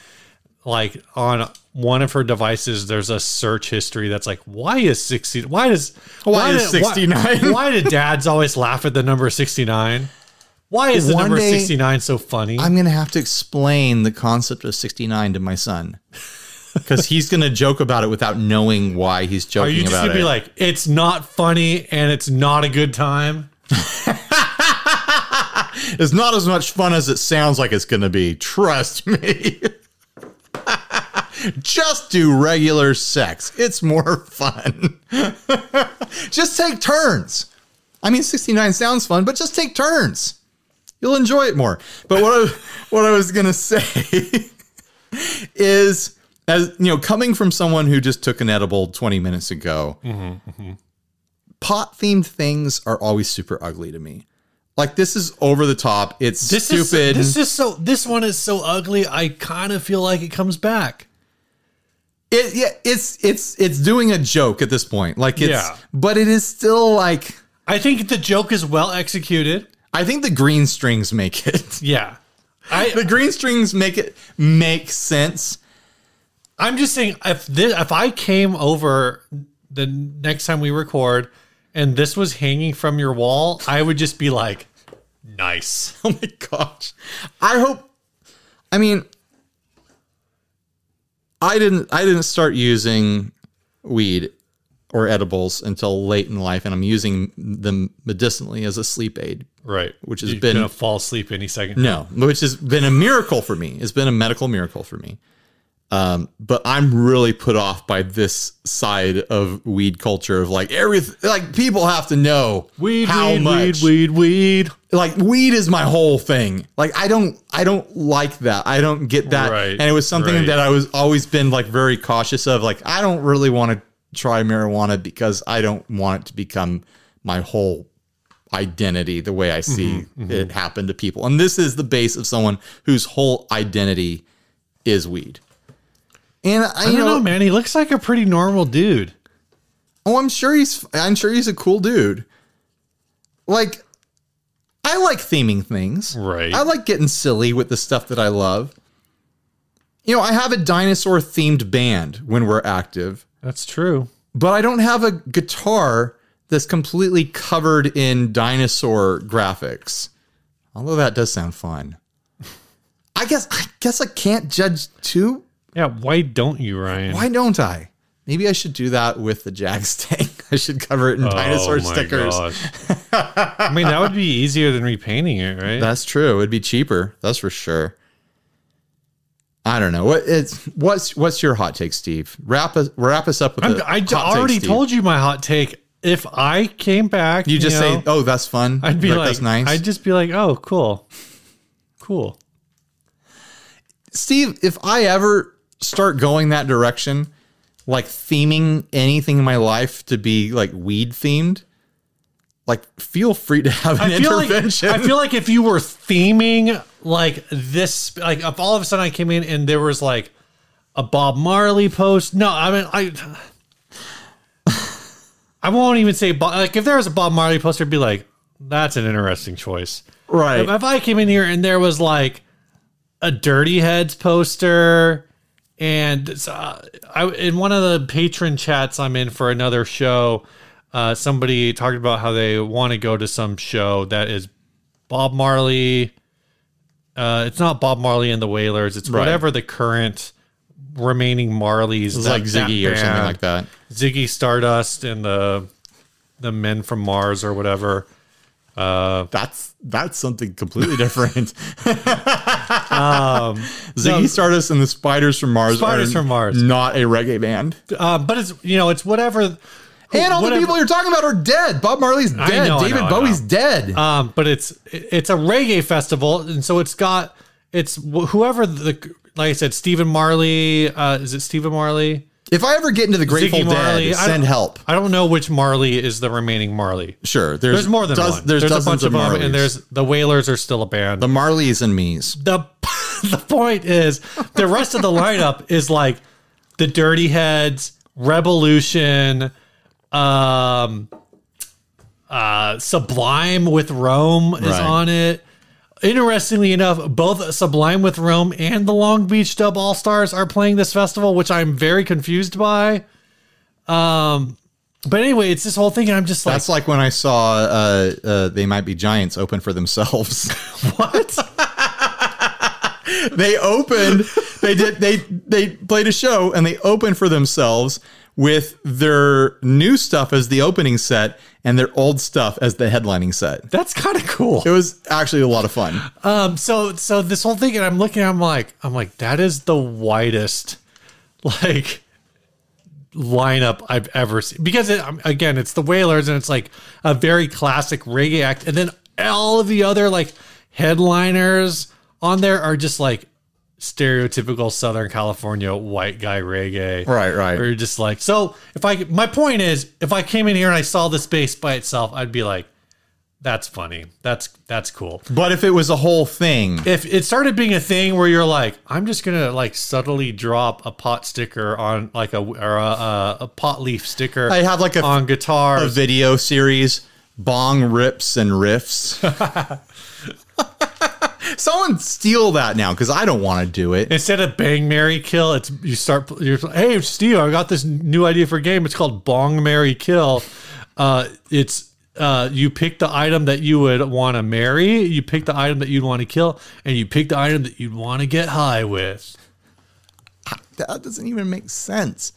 [SPEAKER 2] like on one of her devices, there's a search history that's like, why is sixty? Why does
[SPEAKER 1] Why is 69?
[SPEAKER 2] Why, did dads always laugh at the number sixty nine? Why is the
[SPEAKER 1] One
[SPEAKER 2] number
[SPEAKER 1] day-
[SPEAKER 2] sixty nine so funny?
[SPEAKER 1] I'm gonna have to explain the concept of 69 to my son because he's gonna joke about it without knowing why he's joking Are
[SPEAKER 2] you just
[SPEAKER 1] about
[SPEAKER 2] gonna
[SPEAKER 1] it.
[SPEAKER 2] be like, it's not funny and it's not a good time? [laughs]
[SPEAKER 1] it's not as much fun as it sounds like it's gonna be. Trust me. [laughs] Just do regular sex. It's more fun. [laughs] just take turns. I mean, 69 sounds fun, but just take turns. You'll enjoy it more. But what I, [laughs] what I was gonna say [laughs] is, as you know, coming from someone who just took an edible 20 minutes ago, pot themed things are always super ugly to me. Like this is over the top. It's
[SPEAKER 2] This
[SPEAKER 1] stupid.
[SPEAKER 2] is this is so. This one is so ugly. I kind of feel like it comes back.
[SPEAKER 1] It, yeah, it's it's it's doing a joke at this point. Like it's,
[SPEAKER 2] Yeah.
[SPEAKER 1] but it is still like
[SPEAKER 2] I think the joke is well executed.
[SPEAKER 1] I think the green strings make it.
[SPEAKER 2] Yeah. I
[SPEAKER 1] the green strings make it make sense.
[SPEAKER 2] I'm just saying if this, if I came over the next time we record and this was hanging from your wall, I would just be like, nice. [laughs]
[SPEAKER 1] Oh my gosh. I hope I mean I didn't I didn't start using weed or edibles until late in life and I'm using them medicinally as a sleep aid.
[SPEAKER 2] Right.
[SPEAKER 1] Which has
[SPEAKER 2] You're
[SPEAKER 1] been-
[SPEAKER 2] gonna fall asleep any second.
[SPEAKER 1] No, which has been a miracle for me. It's been a medical miracle for me. Um, but I'm really put off by this side of weed culture of like everything. Like people have to know
[SPEAKER 2] Weed,
[SPEAKER 1] how
[SPEAKER 2] weed,
[SPEAKER 1] much.
[SPEAKER 2] weed, weed, weed.
[SPEAKER 1] Like weed is my whole thing. Like I don't, I don't like that. I don't get that.
[SPEAKER 2] Right,
[SPEAKER 1] and it was something
[SPEAKER 2] right.
[SPEAKER 1] that I was always been like very cautious of. Like I don't really want to try marijuana because I don't want it to become my whole identity the way I see
[SPEAKER 2] Mm-hmm,
[SPEAKER 1] it happen to people. And this is the bass of someone whose whole identity is weed. And I,
[SPEAKER 2] I
[SPEAKER 1] you
[SPEAKER 2] don't
[SPEAKER 1] know,
[SPEAKER 2] know, man. He looks like a pretty normal dude.
[SPEAKER 1] oh, I'm sure he's, I'm sure he's a cool dude. Like, I like theming things.
[SPEAKER 2] Right.
[SPEAKER 1] I like getting silly with the stuff that I love. You know, I have a dinosaur themed band when we're active,
[SPEAKER 2] That's true.
[SPEAKER 1] but I don't have a guitar that's completely covered in dinosaur graphics. Although that does sound fun. I guess I guess I can't judge too.
[SPEAKER 2] Yeah. Why don't you, Ryan?
[SPEAKER 1] Why don't I? Maybe I should do that with the Jag-Stang. [laughs] I should cover it in dinosaur
[SPEAKER 2] Oh my
[SPEAKER 1] stickers. [laughs]
[SPEAKER 2] I mean, that would be easier than repainting it, right?
[SPEAKER 1] That's true. It'd be cheaper. That's for sure. I don't know. What it's what's what's your hot take, Steve? Wrap us wrap us up with
[SPEAKER 2] I'm, I
[SPEAKER 1] hot take,
[SPEAKER 2] already
[SPEAKER 1] Steve.
[SPEAKER 2] told you my hot take. If I came back,
[SPEAKER 1] You just
[SPEAKER 2] know,
[SPEAKER 1] say, "Oh, that's fun."
[SPEAKER 2] I'd be like,
[SPEAKER 1] "That's nice."
[SPEAKER 2] I'd just be like, oh, cool, cool.
[SPEAKER 1] Steve, if I ever start going that direction, like theming anything in my life to be like weed themed, like feel free to have an
[SPEAKER 2] I feel like
[SPEAKER 1] intervention.
[SPEAKER 2] I feel like if you were theming like this, like if all of a sudden I came in and there was like a Bob Marley post. No, I mean I. I won't even say Bob, like if there was a Bob Marley poster, I'd be like, that's an interesting choice.
[SPEAKER 1] right.
[SPEAKER 2] If, if I came in here and there was like a Dirty Heads poster, and uh, I in one of the Patreon chats I'm in for another show, uh, somebody talked about how they want to go to some show that is Bob Marley. Uh, it's not Bob Marley and the Wailers. It's
[SPEAKER 1] Right.
[SPEAKER 2] whatever the current remaining Marleys. That-
[SPEAKER 1] like Ziggy or something like that.
[SPEAKER 2] Ziggy Stardust and the the Men from Mars or whatever.
[SPEAKER 1] That's that's something completely different. [laughs]
[SPEAKER 2] Um, [laughs]
[SPEAKER 1] Ziggy
[SPEAKER 2] No.
[SPEAKER 1] Stardust and the Spiders from Mars.
[SPEAKER 2] Spiders
[SPEAKER 1] are
[SPEAKER 2] from Mars.
[SPEAKER 1] Not a reggae band.
[SPEAKER 2] Uh, but it's you know it's whatever
[SPEAKER 1] And all the people you're talking about are dead. Bob Marley's dead.
[SPEAKER 2] know,
[SPEAKER 1] David
[SPEAKER 2] know,
[SPEAKER 1] Bowie's dead.
[SPEAKER 2] Um, but it's it's a reggae festival, and so it's got it's whoever the like I said, Stephen Marley. Uh, is it Stephen Marley?
[SPEAKER 1] if I ever get into the Grateful
[SPEAKER 2] Ziggy Marley.
[SPEAKER 1] Dead, send
[SPEAKER 2] don't-
[SPEAKER 1] help.
[SPEAKER 2] I don't know which Marley is the remaining Marley.
[SPEAKER 1] Sure. There's,
[SPEAKER 2] There's more than
[SPEAKER 1] does-
[SPEAKER 2] one.
[SPEAKER 1] There's,
[SPEAKER 2] There's, a bunch of them,
[SPEAKER 1] Marleys.
[SPEAKER 2] and there's the Wailers are still a band.
[SPEAKER 1] the Marleys and me's.
[SPEAKER 2] the [laughs] the point is the rest of the lineup is like the Dirty Heads, Revolution, um, uh, Sublime with Rome is
[SPEAKER 1] Right.
[SPEAKER 2] on it. Interestingly enough, both Sublime with Rome and the Long Beach Dub All Stars are playing this festival, which I'm very confused by. Um, but anyway, it's this whole thing, and I'm just like,
[SPEAKER 1] That's like when I saw uh, uh, They Might Be Giants open for themselves. [laughs]
[SPEAKER 2] what?
[SPEAKER 1] they opened they did they they played a show and they opened for themselves with their new stuff as the opening set and their old stuff as the headlining set.
[SPEAKER 2] That's kind of cool.
[SPEAKER 1] It was actually a lot of fun.
[SPEAKER 2] Um, so so this whole thing, and I'm looking, I'm like, I'm like, that is the widest, like, lineup I've ever seen. Because it, again, it's the Wailers, and it's like a very classic reggae act, and then all of the other like headliners on there are just like stereotypical Southern California white guy reggae.
[SPEAKER 1] Right, right.
[SPEAKER 2] Where you're just like, so if I, my point is, if I came in here and I saw this space by itself, I'd be like, that's funny. That's that's cool
[SPEAKER 1] But if it was a whole thing,
[SPEAKER 2] if it started being a thing where you're like, I'm just gonna like subtly drop a pot sticker on like a or a, a, a pot leaf sticker
[SPEAKER 1] I have like a,
[SPEAKER 2] on guitar.
[SPEAKER 1] a video series, bong rips and riffs. [laughs] Someone steal that now because I don't want to do it.
[SPEAKER 2] Instead of bang Mary kill, it's you start. You're hey Steve, I got this new idea for a game. It's called Bong Mary Kill. Uh, it's uh, you pick the item that you would want to marry, you pick the item that you'd want to kill, and you pick the item that you'd want to get high with.
[SPEAKER 1] That doesn't even make sense.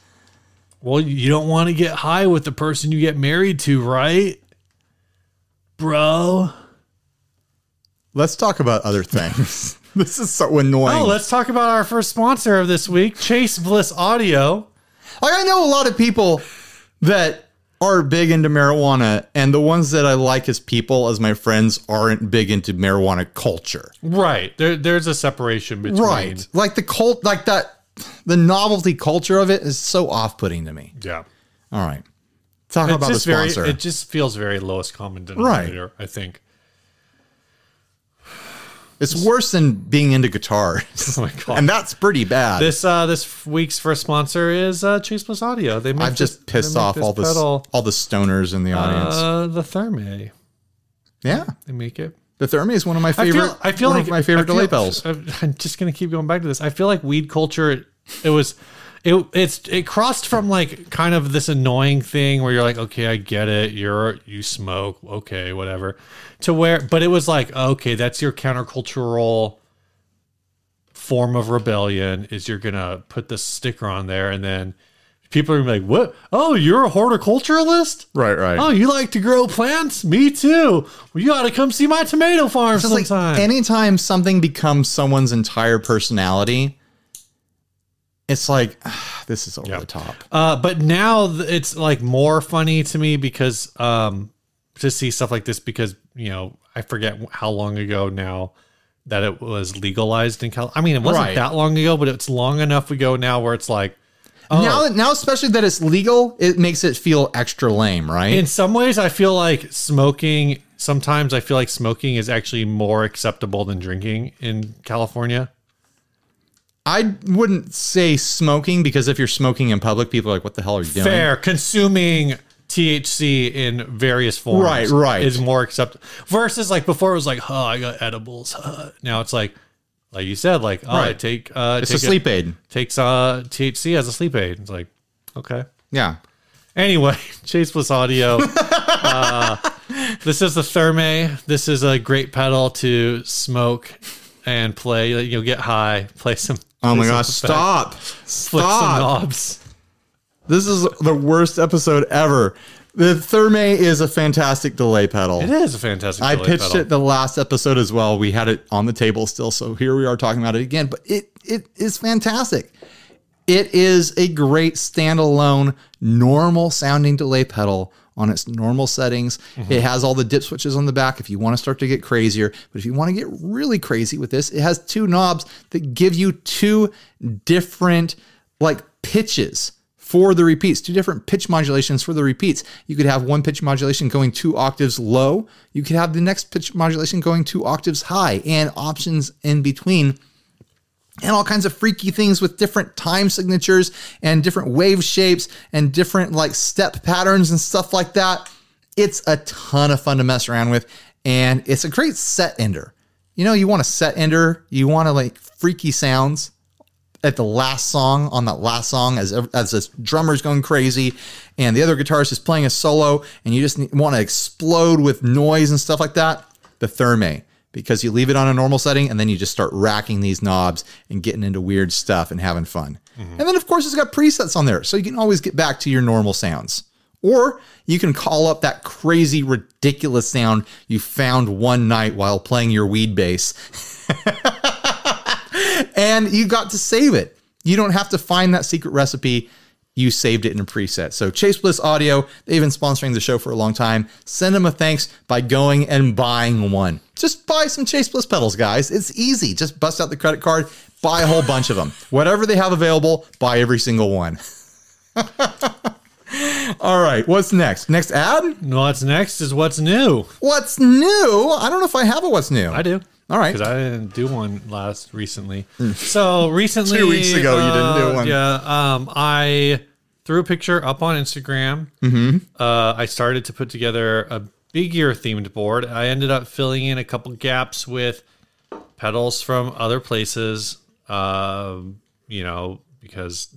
[SPEAKER 2] Well, you don't want to get high with the person you get married to, right? Bro.
[SPEAKER 1] Let's talk about other things. [laughs] this is so annoying.
[SPEAKER 2] Oh, let's talk about our first sponsor of this week, Chase Bliss Audio.
[SPEAKER 1] Like I know a lot of people that are big into marijuana, and the ones that I like as people, as my friends, aren't big into marijuana culture.
[SPEAKER 2] Right. There, there's a separation between.
[SPEAKER 1] Right. Like the cult, like that, the novelty culture of it is so off-putting to me.
[SPEAKER 2] Yeah.
[SPEAKER 1] All right, talk
[SPEAKER 2] It's
[SPEAKER 1] about the
[SPEAKER 2] just very.
[SPEAKER 1] sponsor.
[SPEAKER 2] It just feels very lowest common denominator. I think.
[SPEAKER 1] It's worse than being into guitars, [laughs]
[SPEAKER 2] Oh my god.
[SPEAKER 1] and that's pretty bad.
[SPEAKER 2] this uh this week's first sponsor is uh, Chase Bliss Audio. They
[SPEAKER 1] I've just
[SPEAKER 2] this-
[SPEAKER 1] pissed off all this,
[SPEAKER 2] pedal,
[SPEAKER 1] all the stoners in the audience.
[SPEAKER 2] uh, the Thermae.
[SPEAKER 1] yeah,
[SPEAKER 2] They make it.
[SPEAKER 1] the Thermae is one of my
[SPEAKER 2] I
[SPEAKER 1] favorite.
[SPEAKER 2] feel, I feel
[SPEAKER 1] one
[SPEAKER 2] like
[SPEAKER 1] of my favorite
[SPEAKER 2] I feel-
[SPEAKER 1] delay pedals.
[SPEAKER 2] I'm just gonna keep going back to this. I feel like weed culture. It was, it it's it crossed from like kind of this annoying thing where you're like, okay, I get it. You're you smoke, okay, whatever. To where, but it was like, okay, that's your countercultural form of rebellion. Is you're gonna put this sticker on there, and then people are gonna be like, what? Oh, you're a horticulturalist.
[SPEAKER 1] Right, right.
[SPEAKER 2] Oh, you like to grow plants? Me too. Well, you ought to come see my tomato farm
[SPEAKER 1] It's like anytime something becomes someone's entire personality, it's like ah, [sighs] this is over the top.
[SPEAKER 2] uh, but now it's like more funny to me because um, to see stuff like this because you know I forget how long ago now that it was legalized in California. I mean, it wasn't
[SPEAKER 1] Right.
[SPEAKER 2] that long ago, but it's long enough ago now where it's like. Oh,
[SPEAKER 1] Now, now especially that it's legal, it makes it feel extra lame, right?
[SPEAKER 2] in some ways, I feel like smoking. Sometimes I feel like smoking is actually more acceptable than drinking in California.
[SPEAKER 1] I wouldn't say smoking because if you're smoking in public, people are like, "What the hell are you doing?"
[SPEAKER 2] fair consuming THC in various forms
[SPEAKER 1] Right, right.
[SPEAKER 2] is more acceptable versus like before it was like oh I got edibles [laughs] now it's like like you said like oh I take uh
[SPEAKER 1] It's
[SPEAKER 2] take
[SPEAKER 1] a sleep aid.
[SPEAKER 2] takes uh THC as a sleep aid it's like okay
[SPEAKER 1] Yeah.
[SPEAKER 2] anyway [laughs] Chase Bliss Audio uh, [laughs] this is the Thermae this is a great pedal to smoke and play you'll get high play some
[SPEAKER 1] Oh my gosh! Stop! Stop!
[SPEAKER 2] knobs
[SPEAKER 1] This is the worst episode ever. The Thermae is a fantastic delay pedal.
[SPEAKER 2] it is a fantastic
[SPEAKER 1] I
[SPEAKER 2] delay
[SPEAKER 1] pitched
[SPEAKER 2] pedal.
[SPEAKER 1] it the last episode as well. We had it on the table still, so here we are talking about it again. But it it is fantastic. It is a great standalone, normal sounding delay pedal on its normal settings. It mm-hmm. has all the dip switches on the back if you want to start to get crazier. But if you want to get really crazy with this, it has two knobs that give you two different like pitches for the repeats, two different pitch modulations for the repeats. You could have one pitch modulation going two octaves low. You could have the next pitch modulation going two octaves high and options in between and all kinds of freaky things with different time signatures and different wave shapes and different like step patterns and stuff like that. It's a ton of fun to mess around with and it's a great set ender. You know, you want a set ender, you want to like freaky sounds at the last song on that last song as as this drummer's going crazy and the other guitarist is playing a solo and you just want to explode with noise and stuff like that. The Thermae because you leave it on a normal setting and then you just start racking these knobs and getting into weird stuff and having fun. Mm-hmm. And then, of course, it's got presets on there. So you can always get back to your normal sounds. Or you can call up that crazy, ridiculous sound you found one night while playing your weed bass. [laughs] and you got to save it. You don't have to find that secret recipe you saved it in a preset. So Chase Bliss Audio, they've been sponsoring the show for a long time. Send them a thanks by going and buying one. Just buy some Chase Bliss pedals, guys. It's easy. Just bust out the credit card, buy a whole bunch of them. Whatever they have available, buy every single one. [laughs] All right, what's next? Next ad?
[SPEAKER 2] What's next is what's new.
[SPEAKER 1] What's new? I don't know if I have a what's new.
[SPEAKER 2] I do.
[SPEAKER 1] All right.
[SPEAKER 2] Because I didn't do one last recently. So recently,
[SPEAKER 1] Two weeks ago, you didn't do
[SPEAKER 2] uh,
[SPEAKER 1] one.
[SPEAKER 2] Yeah. Um, I threw a picture up on Instagram. Mm-hmm. Uh, I started to put together a Big Ear themed board. I ended up filling in a couple gaps with pedals from other places. Um, you know, because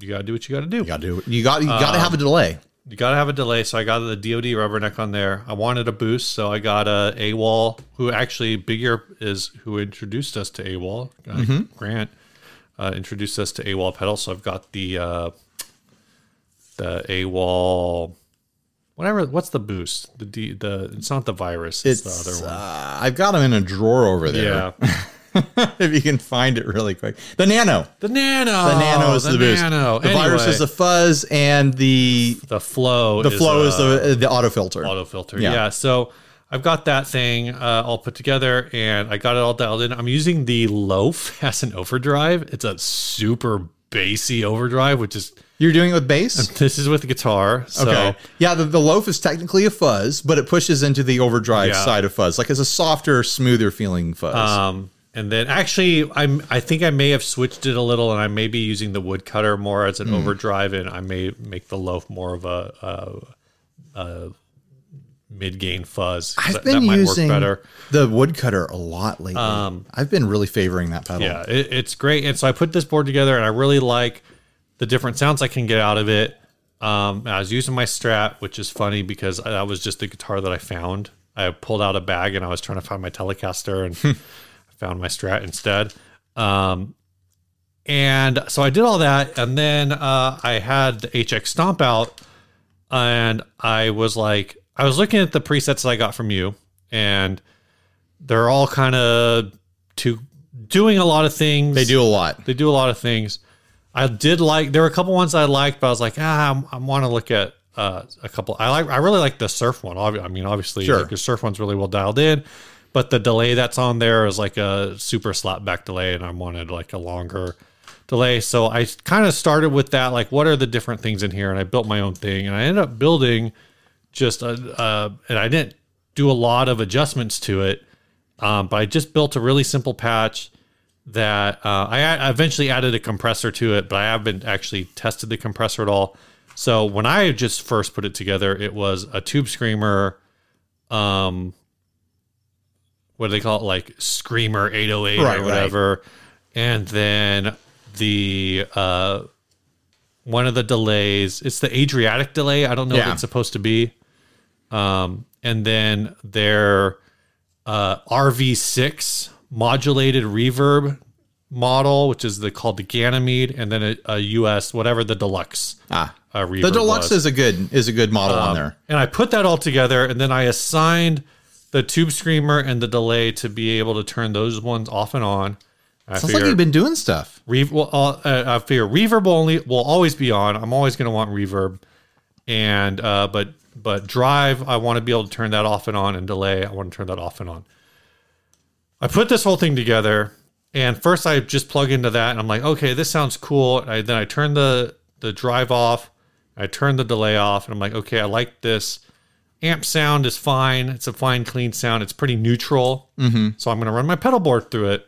[SPEAKER 2] you got to do what you got to do.
[SPEAKER 1] You got to do. You got. You got to have a delay.
[SPEAKER 2] You gotta have a delay, so I got the DoD rubberneck on there. I wanted a boost, so I got a AWOL, who actually Big Ear is who introduced us to AWOL. Uh, Grant uh, introduced us to AWOL pedal, so I've got the uh, the AWOL. Whatever, what's the boost? The D, the it's not the virus. It's,
[SPEAKER 1] It's.
[SPEAKER 2] the other one.
[SPEAKER 1] Uh, I've got them in a drawer over there.
[SPEAKER 2] yeah, [laughs]
[SPEAKER 1] if you can find it really quick. The Nano.
[SPEAKER 2] the nano.
[SPEAKER 1] The Nano is the, boost.
[SPEAKER 2] Nano.
[SPEAKER 1] The virus is the fuzz, and the
[SPEAKER 2] the flow.
[SPEAKER 1] the flow is
[SPEAKER 2] uh,
[SPEAKER 1] the the auto filter.
[SPEAKER 2] auto filter.
[SPEAKER 1] Yeah.
[SPEAKER 2] Yeah. So I've got that thing uh, all put together and I got it all dialed in. I'm using the Loaf [laughs] as an overdrive. It's a super bassy overdrive, which is
[SPEAKER 1] You're doing it with bass. [laughs]
[SPEAKER 2] this is with the guitar. So
[SPEAKER 1] Okay. Yeah, the, the loaf is technically a fuzz, but it pushes into the overdrive
[SPEAKER 2] Yeah.
[SPEAKER 1] side of fuzz. Like it's a softer, smoother feeling fuzz.
[SPEAKER 2] um and then actually I'm I think I may have switched it a little and I may be using the woodcutter more as an
[SPEAKER 1] Hmm.
[SPEAKER 2] overdrive and I may make the loaf more of a, a, a mid gain fuzz.
[SPEAKER 1] I've
[SPEAKER 2] that,
[SPEAKER 1] been
[SPEAKER 2] that might
[SPEAKER 1] using
[SPEAKER 2] work better.
[SPEAKER 1] the woodcutter a lot lately. I've been really favoring that pedal.
[SPEAKER 2] Yeah, it, it's great. And so I put this board together, and I really like the different sounds I can get out of it. Um, I was using my Strat, which is funny because that was just the guitar that I found. I pulled out a bag and I was trying to find my Telecaster and I [laughs] found my Strat instead. Um, and so I did all that, and then uh, I had the HX Stomp out, and I was like, I was looking at the presets that I got from you, and they're all kind of to doing a lot of things.
[SPEAKER 1] They do a lot.
[SPEAKER 2] They do a lot of things. I did like. There were a couple ones I liked, but I was like, ah, I, want to look at uh, a couple. I like. I really like the surf one. I mean, obviously,
[SPEAKER 1] Sure.
[SPEAKER 2] like, the surf one's really well dialed in, but the delay that's on there is like a super slapback delay, and I wanted like a longer delay. So I kind of started with that. Like, what are the different things in here? And I built my own thing, and I ended up building just a. Uh, and I didn't do a lot of adjustments to it, um, but I just built a really simple patch that uh, I, eventually added a compressor to it, but I haven't actually tested the compressor at all. So when I just first put it together, it was a tube screamer. Um, what do they call it? Like screamer 808
[SPEAKER 1] Right,
[SPEAKER 2] or
[SPEAKER 1] right.
[SPEAKER 2] whatever, and then the uh, one of the delays. It's the Adriatic delay. I don't know
[SPEAKER 1] Yeah.
[SPEAKER 2] what it's supposed to be. Um, and then their uh, RV6 modulated reverb model, which is the called the Ganymede, and then a, a US whatever the deluxe
[SPEAKER 1] Ah,
[SPEAKER 2] uh, reverb.
[SPEAKER 1] the deluxe
[SPEAKER 2] was.
[SPEAKER 1] is a good is a good model
[SPEAKER 2] Um,
[SPEAKER 1] on there.
[SPEAKER 2] And I put that all together, and then I assigned the tube screamer and the delay to be able to turn those ones off and on. I
[SPEAKER 1] Sounds like you've been doing stuff.
[SPEAKER 2] Rev- well, uh, uh, I figure reverb only will always be on. I'm always going to want reverb, and uh, but but drive, I want to be able to turn that off and on, and delay, I want to turn that off and on. I put this whole thing together, and first I just plug into that, and I'm like, okay, this sounds cool. I, then I turn the the drive off, I turn the delay off, and I'm like, okay, I like this. Amp sound is fine. It's a fine, clean sound. It's pretty neutral. Mm-hmm. So I'm going to run my pedal board through it.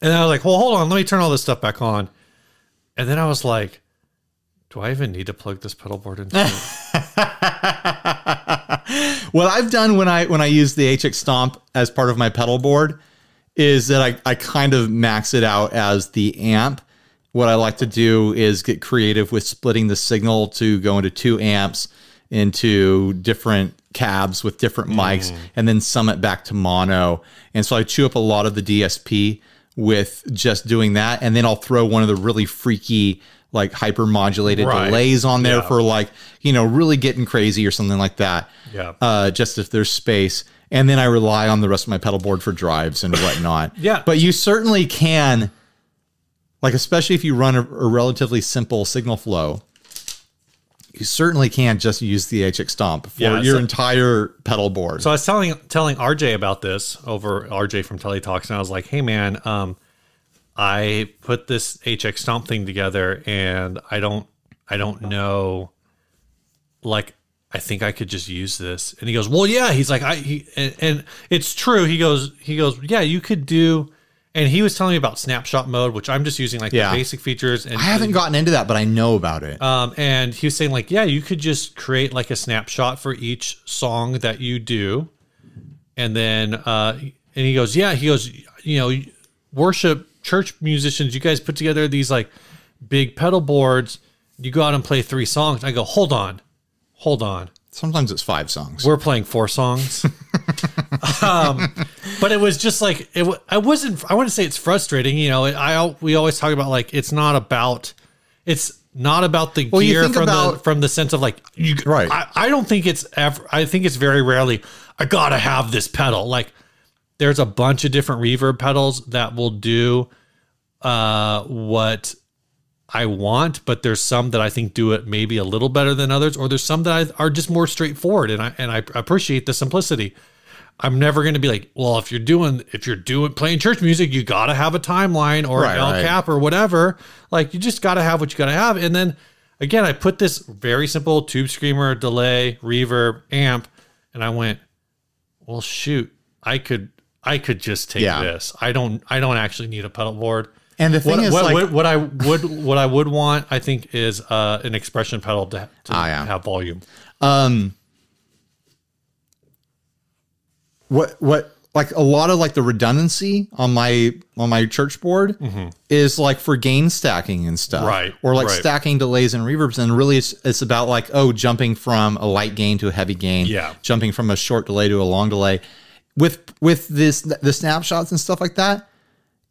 [SPEAKER 2] And then I was like, well, hold on, let me turn all this stuff back on. And then I was like, do I even need to plug this pedal board into it? [laughs] [laughs]
[SPEAKER 1] what I've done when I when I use the HX Stomp as part of my pedal board is that I, I kind of max it out as the amp. What I like to do is get creative with splitting the signal to go into two amps into different cabs with different mics mm. and then sum it back to mono. And so I chew up a lot of the DSP with just doing that. And then I'll throw one of the really freaky like hyper modulated
[SPEAKER 2] Right.
[SPEAKER 1] delays on there
[SPEAKER 2] Yeah.
[SPEAKER 1] for like, you know, really getting crazy or something like that.
[SPEAKER 2] Yeah.
[SPEAKER 1] Uh, just if there's space. And then I rely on the rest of my pedal board for drives and whatnot. [laughs]
[SPEAKER 2] Yeah.
[SPEAKER 1] But you certainly can, like, especially if you run a, a relatively simple signal flow, you certainly can just use the HX Stomp for
[SPEAKER 2] Yeah,
[SPEAKER 1] your
[SPEAKER 2] so-
[SPEAKER 1] entire pedal board.
[SPEAKER 2] So I was telling telling RJ about this over RJ from Teletalks, and I was like, "Hey man, um, I put this HX Stomp thing together, and I don't I don't know, like." I think I could just use this. And he goes, "Well, yeah." He's like, "I," he, and, and it's true. He goes, he goes, "Yeah, you could do." And he was telling me about snapshot mode, which I'm just using like
[SPEAKER 1] Yeah.
[SPEAKER 2] the basic features. And
[SPEAKER 1] I haven't gotten into that, but I know about it.
[SPEAKER 2] um, and he was saying like, yeah, you could just create like a snapshot for each song that you do, and then uh, and he goes, yeah, he goes, you know, worship church musicians, you guys put together these like big pedal boards. You go out and play three songs. I go, hold on, hold on.
[SPEAKER 1] Sometimes it's five songs.
[SPEAKER 2] We're playing four songs. [laughs] um, but it was just like it. I wasn't. I wouldn't say it's frustrating. You know, I we always talk about like it's not about. It's not about the
[SPEAKER 1] you
[SPEAKER 2] gear from the from the sense of like you.
[SPEAKER 1] Right.
[SPEAKER 2] I, I don't think it's ever. I think it's very rarely. I gotta have this pedal. Like there's a bunch of different reverb pedals that will do uh what I want, but there's some that I think do it maybe a little better than others, or there's some that I, are just more straightforward, and I and I appreciate the simplicity. I'm never going to be like, well, if you're doing if you're doing playing church music, you got to have a timeline or
[SPEAKER 1] Right,
[SPEAKER 2] an L
[SPEAKER 1] right.
[SPEAKER 2] cap or whatever. Like you just got to have what you got to have, and then again, I put this very simple tube screamer, delay, reverb, amp, and I went, well, shoot, I could I could just take
[SPEAKER 1] Yeah.
[SPEAKER 2] this. I don't I don't actually need a pedal board.
[SPEAKER 1] and the thing
[SPEAKER 2] What,
[SPEAKER 1] is,
[SPEAKER 2] what,
[SPEAKER 1] like,
[SPEAKER 2] what, what I would what I would want, I think, is uh, an expression pedal to, to
[SPEAKER 1] Ah, yeah.
[SPEAKER 2] have volume.
[SPEAKER 1] um what what like a lot of like the redundancy on my on my church board is like for gain stacking and stuff
[SPEAKER 2] Mm-hmm. Right,
[SPEAKER 1] or like
[SPEAKER 2] right.
[SPEAKER 1] stacking delays and reverbs and really it's, it's about like oh jumping from a light gain to a heavy gain
[SPEAKER 2] Yeah.
[SPEAKER 1] jumping from a short delay to a long delay with with this the snapshots and stuff like that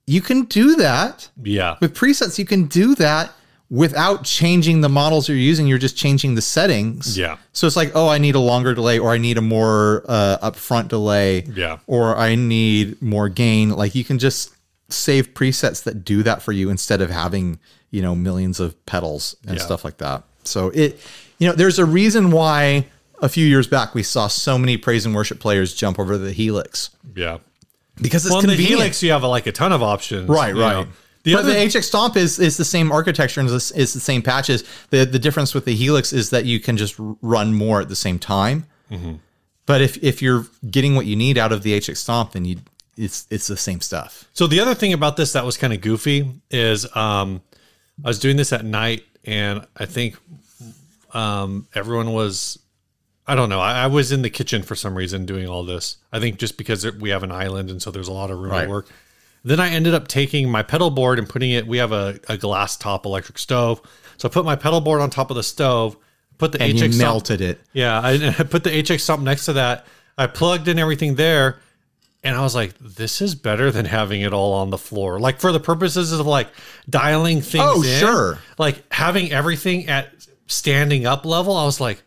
[SPEAKER 1] you can do that.
[SPEAKER 2] Yeah,
[SPEAKER 1] with presets you can do that without changing the models you're using. You're just changing the settings.
[SPEAKER 2] Yeah.
[SPEAKER 1] so it's like oh i need a longer delay or i need a more uh, upfront delay.
[SPEAKER 2] Yeah.
[SPEAKER 1] or i need more gain. Like you can just save presets that do that for you instead of having you know millions of pedals and
[SPEAKER 2] Yeah.
[SPEAKER 1] stuff like that. So it you know there's a reason why a few years back we saw so many praise and worship players jump over the helix
[SPEAKER 2] yeah.
[SPEAKER 1] because it's
[SPEAKER 2] Well, in the Helix, you have like a ton of options.
[SPEAKER 1] Right, right.
[SPEAKER 2] know. The
[SPEAKER 1] but
[SPEAKER 2] other,
[SPEAKER 1] the HX Stomp is is the same architecture and is, is the same patches. The the difference with the Helix is that you can just run more at the same time.
[SPEAKER 2] Mm-hmm.
[SPEAKER 1] But if if you're getting what you need out of the HX Stomp, then you it's it's the same stuff.
[SPEAKER 2] So the other thing about this that was kind of goofy is um, I was doing this at night, and I think um, everyone was. I don't know. I, I was in the kitchen for some reason doing all this. I think just because we have an island, and so there's a lot of room
[SPEAKER 1] Right.
[SPEAKER 2] to work. Then I ended up taking my pedal board and putting it. We have a, a glass top electric stove, so I put my pedal board on top of the stove. Put the
[SPEAKER 1] And
[SPEAKER 2] HX
[SPEAKER 1] you melted it.
[SPEAKER 2] yeah, I, [laughs] I put the HX stomp next to that. I plugged in everything there, and I was like, "This is better than having it all on the floor." Like for the purposes of like dialing things.
[SPEAKER 1] Oh,
[SPEAKER 2] in,
[SPEAKER 1] sure.
[SPEAKER 2] Like having everything at standing up level. I was like,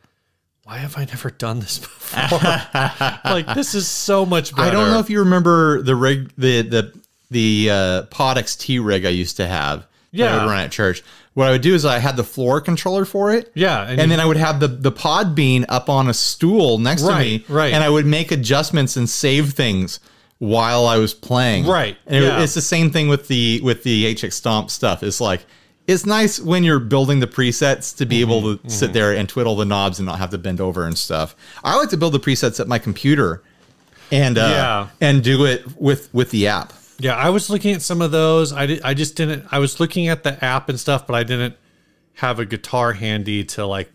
[SPEAKER 2] "Why have I never done this [laughs] before?" [laughs] like this is so much better.
[SPEAKER 1] I don't know if you remember the rig the the the uh, Pod XT rig I used to have. Yeah, I would run at church. What I would do is I had the floor controller for it.
[SPEAKER 2] Yeah,
[SPEAKER 1] And,
[SPEAKER 2] and,
[SPEAKER 1] then I would have the the pod bean up on a stool next
[SPEAKER 2] Right,
[SPEAKER 1] to me,
[SPEAKER 2] right.
[SPEAKER 1] And I would make adjustments and save things while I was playing,
[SPEAKER 2] Right,
[SPEAKER 1] And it- it's the same thing with the with the HX Stomp stuff. It's like it's nice when you're building the presets to be able
[SPEAKER 2] Mm-hmm,
[SPEAKER 1] to sit there and twiddle the knobs and not have to bend over and stuff. I like to build the presets at my computer and uh,
[SPEAKER 2] Yeah.
[SPEAKER 1] and do it with with the app.
[SPEAKER 2] yeah, I was looking at some of those. I did, I just didn't. I was looking at the app and stuff, but I didn't have a guitar handy to like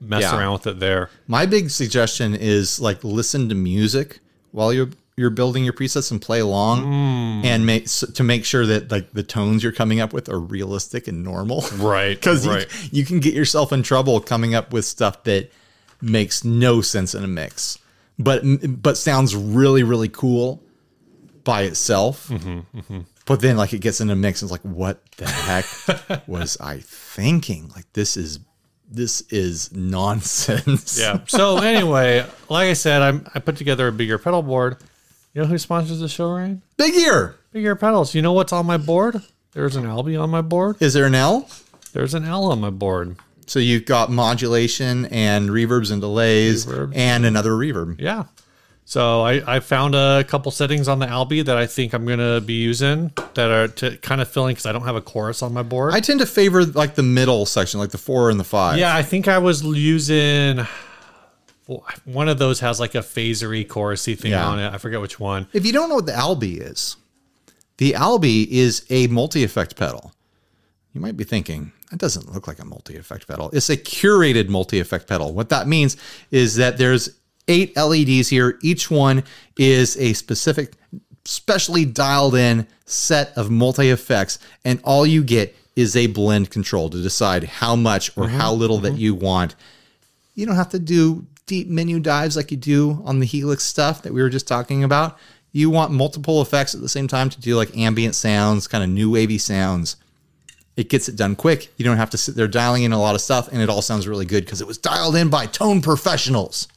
[SPEAKER 2] mess
[SPEAKER 1] Yeah.
[SPEAKER 2] around with it there.
[SPEAKER 1] My big suggestion is like listen to music while you're you're building your presets and play along
[SPEAKER 2] Mm.
[SPEAKER 1] and make s- to make sure that like the tones you're coming up with are realistic and normal. [laughs]
[SPEAKER 2] Right, [laughs]
[SPEAKER 1] Because
[SPEAKER 2] right.
[SPEAKER 1] you, you can get yourself in trouble coming up with stuff that makes no sense in a mix, but but sounds really really cool by itself.
[SPEAKER 2] Mm-hmm,
[SPEAKER 1] But then like it gets in a mix and it's like, what the heck [laughs] was I thinking? Like this is this is nonsense.
[SPEAKER 2] Yeah. So anyway, like I said, I'm I put together a bigger pedal board. You know who sponsors the show, Ryan?
[SPEAKER 1] Big ear.
[SPEAKER 2] Big Ear Pedals. You know what's on my board? There's an Albi on my board.
[SPEAKER 1] Is there an L?
[SPEAKER 2] There's an L on my board.
[SPEAKER 1] So you've got modulation and reverbs and delays and another reverb.
[SPEAKER 2] Yeah. So I, I found a couple settings on the Albi that I think I'm gonna be using that are to kind of filling because I don't have a chorus on my board.
[SPEAKER 1] I tend to favor like the middle section, like the four and the five.
[SPEAKER 2] yeah, I think I was using one of those has like a phasery chorusy thing
[SPEAKER 1] Yeah.
[SPEAKER 2] on it. I forget which one.
[SPEAKER 1] If you don't know what the Albi is, the Albi is a multi-effect pedal. You might be thinking, that doesn't look like a multi-effect pedal. It's a curated multi-effect pedal. What that means is that there's eight LEDs here. Each one is a specific, specially dialed in set of multi-effects, and all you get is a blend control to decide how much or mm-hmm. how little that mm-hmm. you want. You don't have to do deep menu dives like you do on the Helix stuff that we were just talking about. You want multiple effects at the same time to do like ambient sounds, kind of new wavy sounds. It gets it done quick. You don't have to sit there dialing in a lot of stuff, and it all sounds really good because it was dialed in by tone professionals.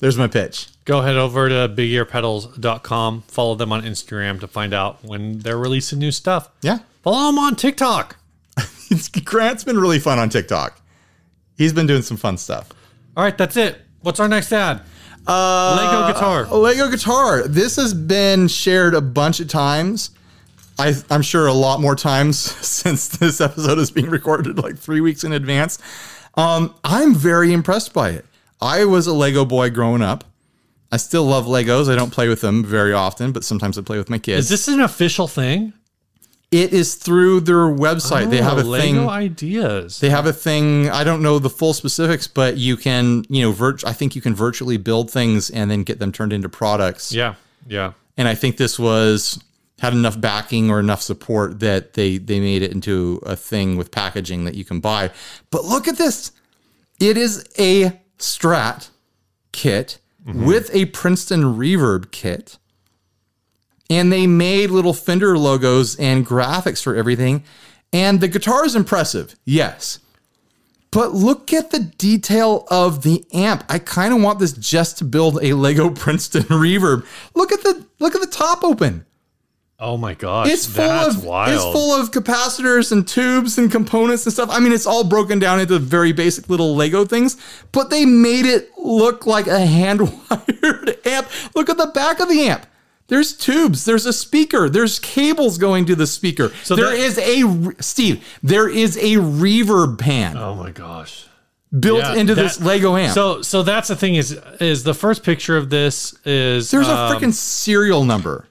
[SPEAKER 1] There's my pitch.
[SPEAKER 2] Go head over to bigearpedals.com. Follow them on Instagram to find out when they're releasing new stuff.
[SPEAKER 1] Yeah.
[SPEAKER 2] Follow them on TikTok. [laughs]
[SPEAKER 1] Grant's been really fun on TikTok. He's been doing some fun stuff.
[SPEAKER 2] All right, that's it. What's our next ad? Uh, Lego guitar.
[SPEAKER 1] A Lego guitar. This has been shared a bunch of times. I, I'm sure a lot more times [laughs] since this episode is being recorded like three weeks in advance. Um, I'm very impressed by it. I was a Lego boy growing up. I still love Legos. I don't play with them very often, but sometimes I play with my kids.
[SPEAKER 2] Is this an official thing?
[SPEAKER 1] It is through their website. they have a
[SPEAKER 2] Oh, Lego
[SPEAKER 1] thing.
[SPEAKER 2] ideas.
[SPEAKER 1] They have a thing. I don't know the full specifics, but you can, you know, virt- I think you can virtually build things and then get them turned into products.
[SPEAKER 2] yeah, yeah.
[SPEAKER 1] and I think this was had enough backing or enough support that they they made it into a thing with packaging that you can buy. But look at this. It is a Strat kit mm-hmm. with a Princeton Reverb kit. And they made little Fender logos and graphics for everything. And the guitar is impressive, yes. But look at the detail of the amp. I kind of want this just to build a Lego [laughs] Princeton reverb. Look at the look at the top open.
[SPEAKER 2] Oh my gosh,
[SPEAKER 1] It's full of
[SPEAKER 2] wild.
[SPEAKER 1] it's full of capacitors and tubes and components and stuff. I mean, it's all broken down into very basic little Lego things, but they made it look like a hand-wired [laughs] amp. Look at the back of the amp. There's tubes. There's a speaker. There's cables going to the speaker. So there
[SPEAKER 2] that-
[SPEAKER 1] is a Steve. There is a reverb pan
[SPEAKER 2] oh my gosh.
[SPEAKER 1] built
[SPEAKER 2] Yeah,
[SPEAKER 1] into
[SPEAKER 2] that-
[SPEAKER 1] this Lego amp.
[SPEAKER 2] So so that's the thing is is the first picture of this is
[SPEAKER 1] There's
[SPEAKER 2] um,
[SPEAKER 1] a freaking serial number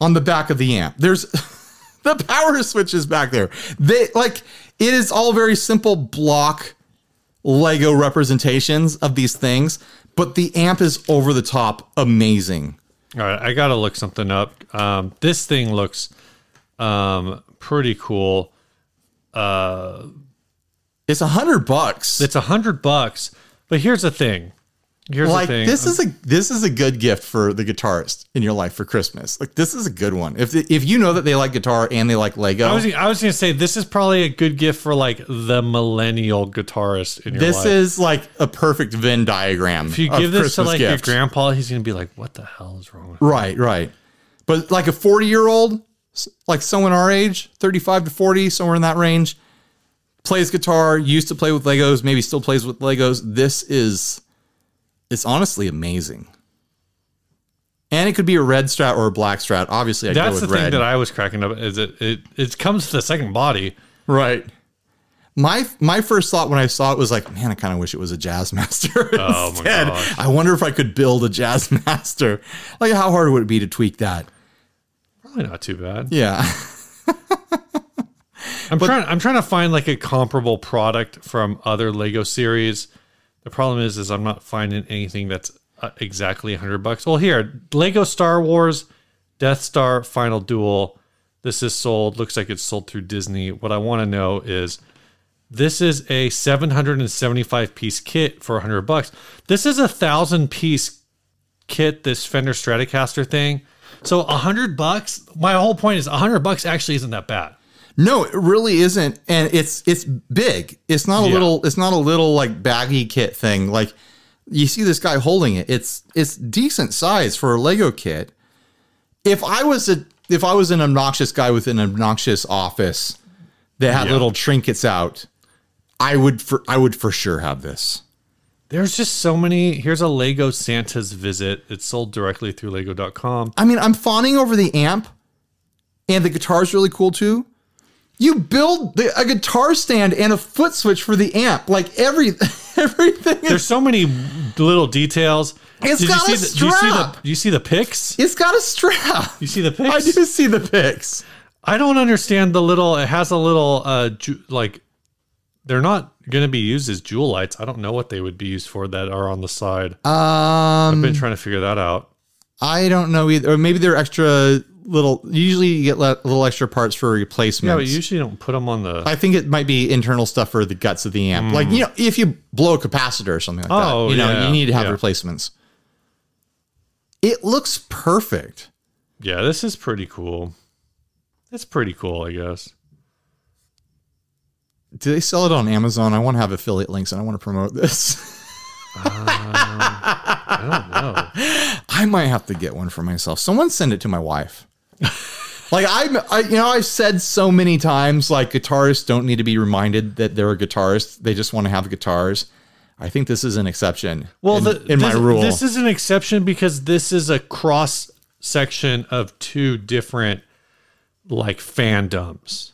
[SPEAKER 1] on the back of the amp. There's [laughs] the power switches back there. They like it is all very simple block Lego representations of these things, but the amp is over the top amazing.
[SPEAKER 2] All right, I got to look something up. Um, this thing looks um, pretty cool.
[SPEAKER 1] It's a hundred bucks.
[SPEAKER 2] It's a hundred bucks, but here's the thing. Here's
[SPEAKER 1] like
[SPEAKER 2] the thing.
[SPEAKER 1] this um, is a this is a good gift for the guitarist in your life for Christmas. Like this is a good one. If if you know that they like guitar and they like Lego,
[SPEAKER 2] I was I was gonna say this is probably a good gift for like the millennial guitarist in your
[SPEAKER 1] this
[SPEAKER 2] life.
[SPEAKER 1] is like a perfect Venn diagram.
[SPEAKER 2] if you give this
[SPEAKER 1] Christmas
[SPEAKER 2] to like
[SPEAKER 1] gift.
[SPEAKER 2] your grandpa, he's gonna be like, "What the hell is wrong?" with
[SPEAKER 1] Right, right. But like a 40 year old, like someone our age, 35 to 40, somewhere in that range, plays guitar, used to play with Legos, maybe still plays with Legos. This is, it's honestly amazing. And it could be a red strat or a black strat. Obviously, I'd go
[SPEAKER 2] That's the thing that I was cracking up is it it it comes to the second body.
[SPEAKER 1] right. My my first thought when I saw it was like, man, I kind of wish it was a Jazzmaster. [laughs]
[SPEAKER 2] Oh my gosh.
[SPEAKER 1] I wonder if I could build a jazz [laughs] master. Like, how hard would it be to tweak that?
[SPEAKER 2] Probably not too bad.
[SPEAKER 1] Yeah.
[SPEAKER 2] I'm trying. I'm trying to find like a comparable product from other Lego series. The problem is, is I'm not finding anything that's uh, exactly 100 bucks. Well, here, Lego Star Wars, Death Star Final Duel. This is sold. Looks like it's sold through Disney. What I want to know is, this is a 775 piece kit for 100 bucks. This is a thousand piece kit. This Fender Stratocaster thing. So 100 bucks. My whole point is 100 bucks actually isn't that bad.
[SPEAKER 1] No, it really isn't, and it's it's big. It's not a
[SPEAKER 2] Yeah.
[SPEAKER 1] little. It's not a little like baggy kit thing. Like you see this guy holding it. It's it's decent size for a Lego kit. If I was a if I was an obnoxious guy with an obnoxious office that had
[SPEAKER 2] Yeah.
[SPEAKER 1] little trinkets out, I would for I would for sure have this.
[SPEAKER 2] There's just so many. Here's a Lego Santa's visit. It's sold directly through lego.com.
[SPEAKER 1] I mean, I'm fawning over the amp, and the guitar's really cool too. You build the, a guitar stand and a foot switch for the amp, like every [laughs] everything. Is,
[SPEAKER 2] There's so many little details.
[SPEAKER 1] It's
[SPEAKER 2] Did
[SPEAKER 1] got
[SPEAKER 2] you
[SPEAKER 1] a
[SPEAKER 2] see the, do you see the
[SPEAKER 1] strap.
[SPEAKER 2] do you see the pics?
[SPEAKER 1] it's got a strap.
[SPEAKER 2] You see the [laughs]
[SPEAKER 1] picks?
[SPEAKER 2] I
[SPEAKER 1] do see the pics.
[SPEAKER 2] I don't understand the little. It has a little uh ju- like they're not going to be used as jewel lights. I don't know what they would be used for that are on the side. Um, I've
[SPEAKER 1] Um,
[SPEAKER 2] been trying to figure that out.
[SPEAKER 1] I don't know either. Or maybe they're extra little. Usually, you get le- little extra parts for replacements.
[SPEAKER 2] Yeah, but you usually don't put them on the.
[SPEAKER 1] I think it might be internal stuff for the guts of the amp. Hmm. Like you know, if you blow a capacitor or something like
[SPEAKER 2] Oh,
[SPEAKER 1] that, you know,
[SPEAKER 2] yeah,
[SPEAKER 1] you need to have
[SPEAKER 2] yeah.
[SPEAKER 1] replacements. It looks perfect.
[SPEAKER 2] yeah, this is pretty cool. It's pretty cool, I guess.
[SPEAKER 1] Do they sell it on Amazon? I want to have affiliate links and I want to promote this. [laughs]
[SPEAKER 2] Uh, I don't know.
[SPEAKER 1] I might have to get one for myself. Someone send it to my wife. [laughs] like I'm, I, you know, I've said so many times, like guitarists don't need to be reminded that they're a guitarist. They just want to have guitars. I think this is an exception.
[SPEAKER 2] Well,
[SPEAKER 1] in,
[SPEAKER 2] the,
[SPEAKER 1] in my rule,
[SPEAKER 2] this is an exception because this is a cross section of two different like fandoms,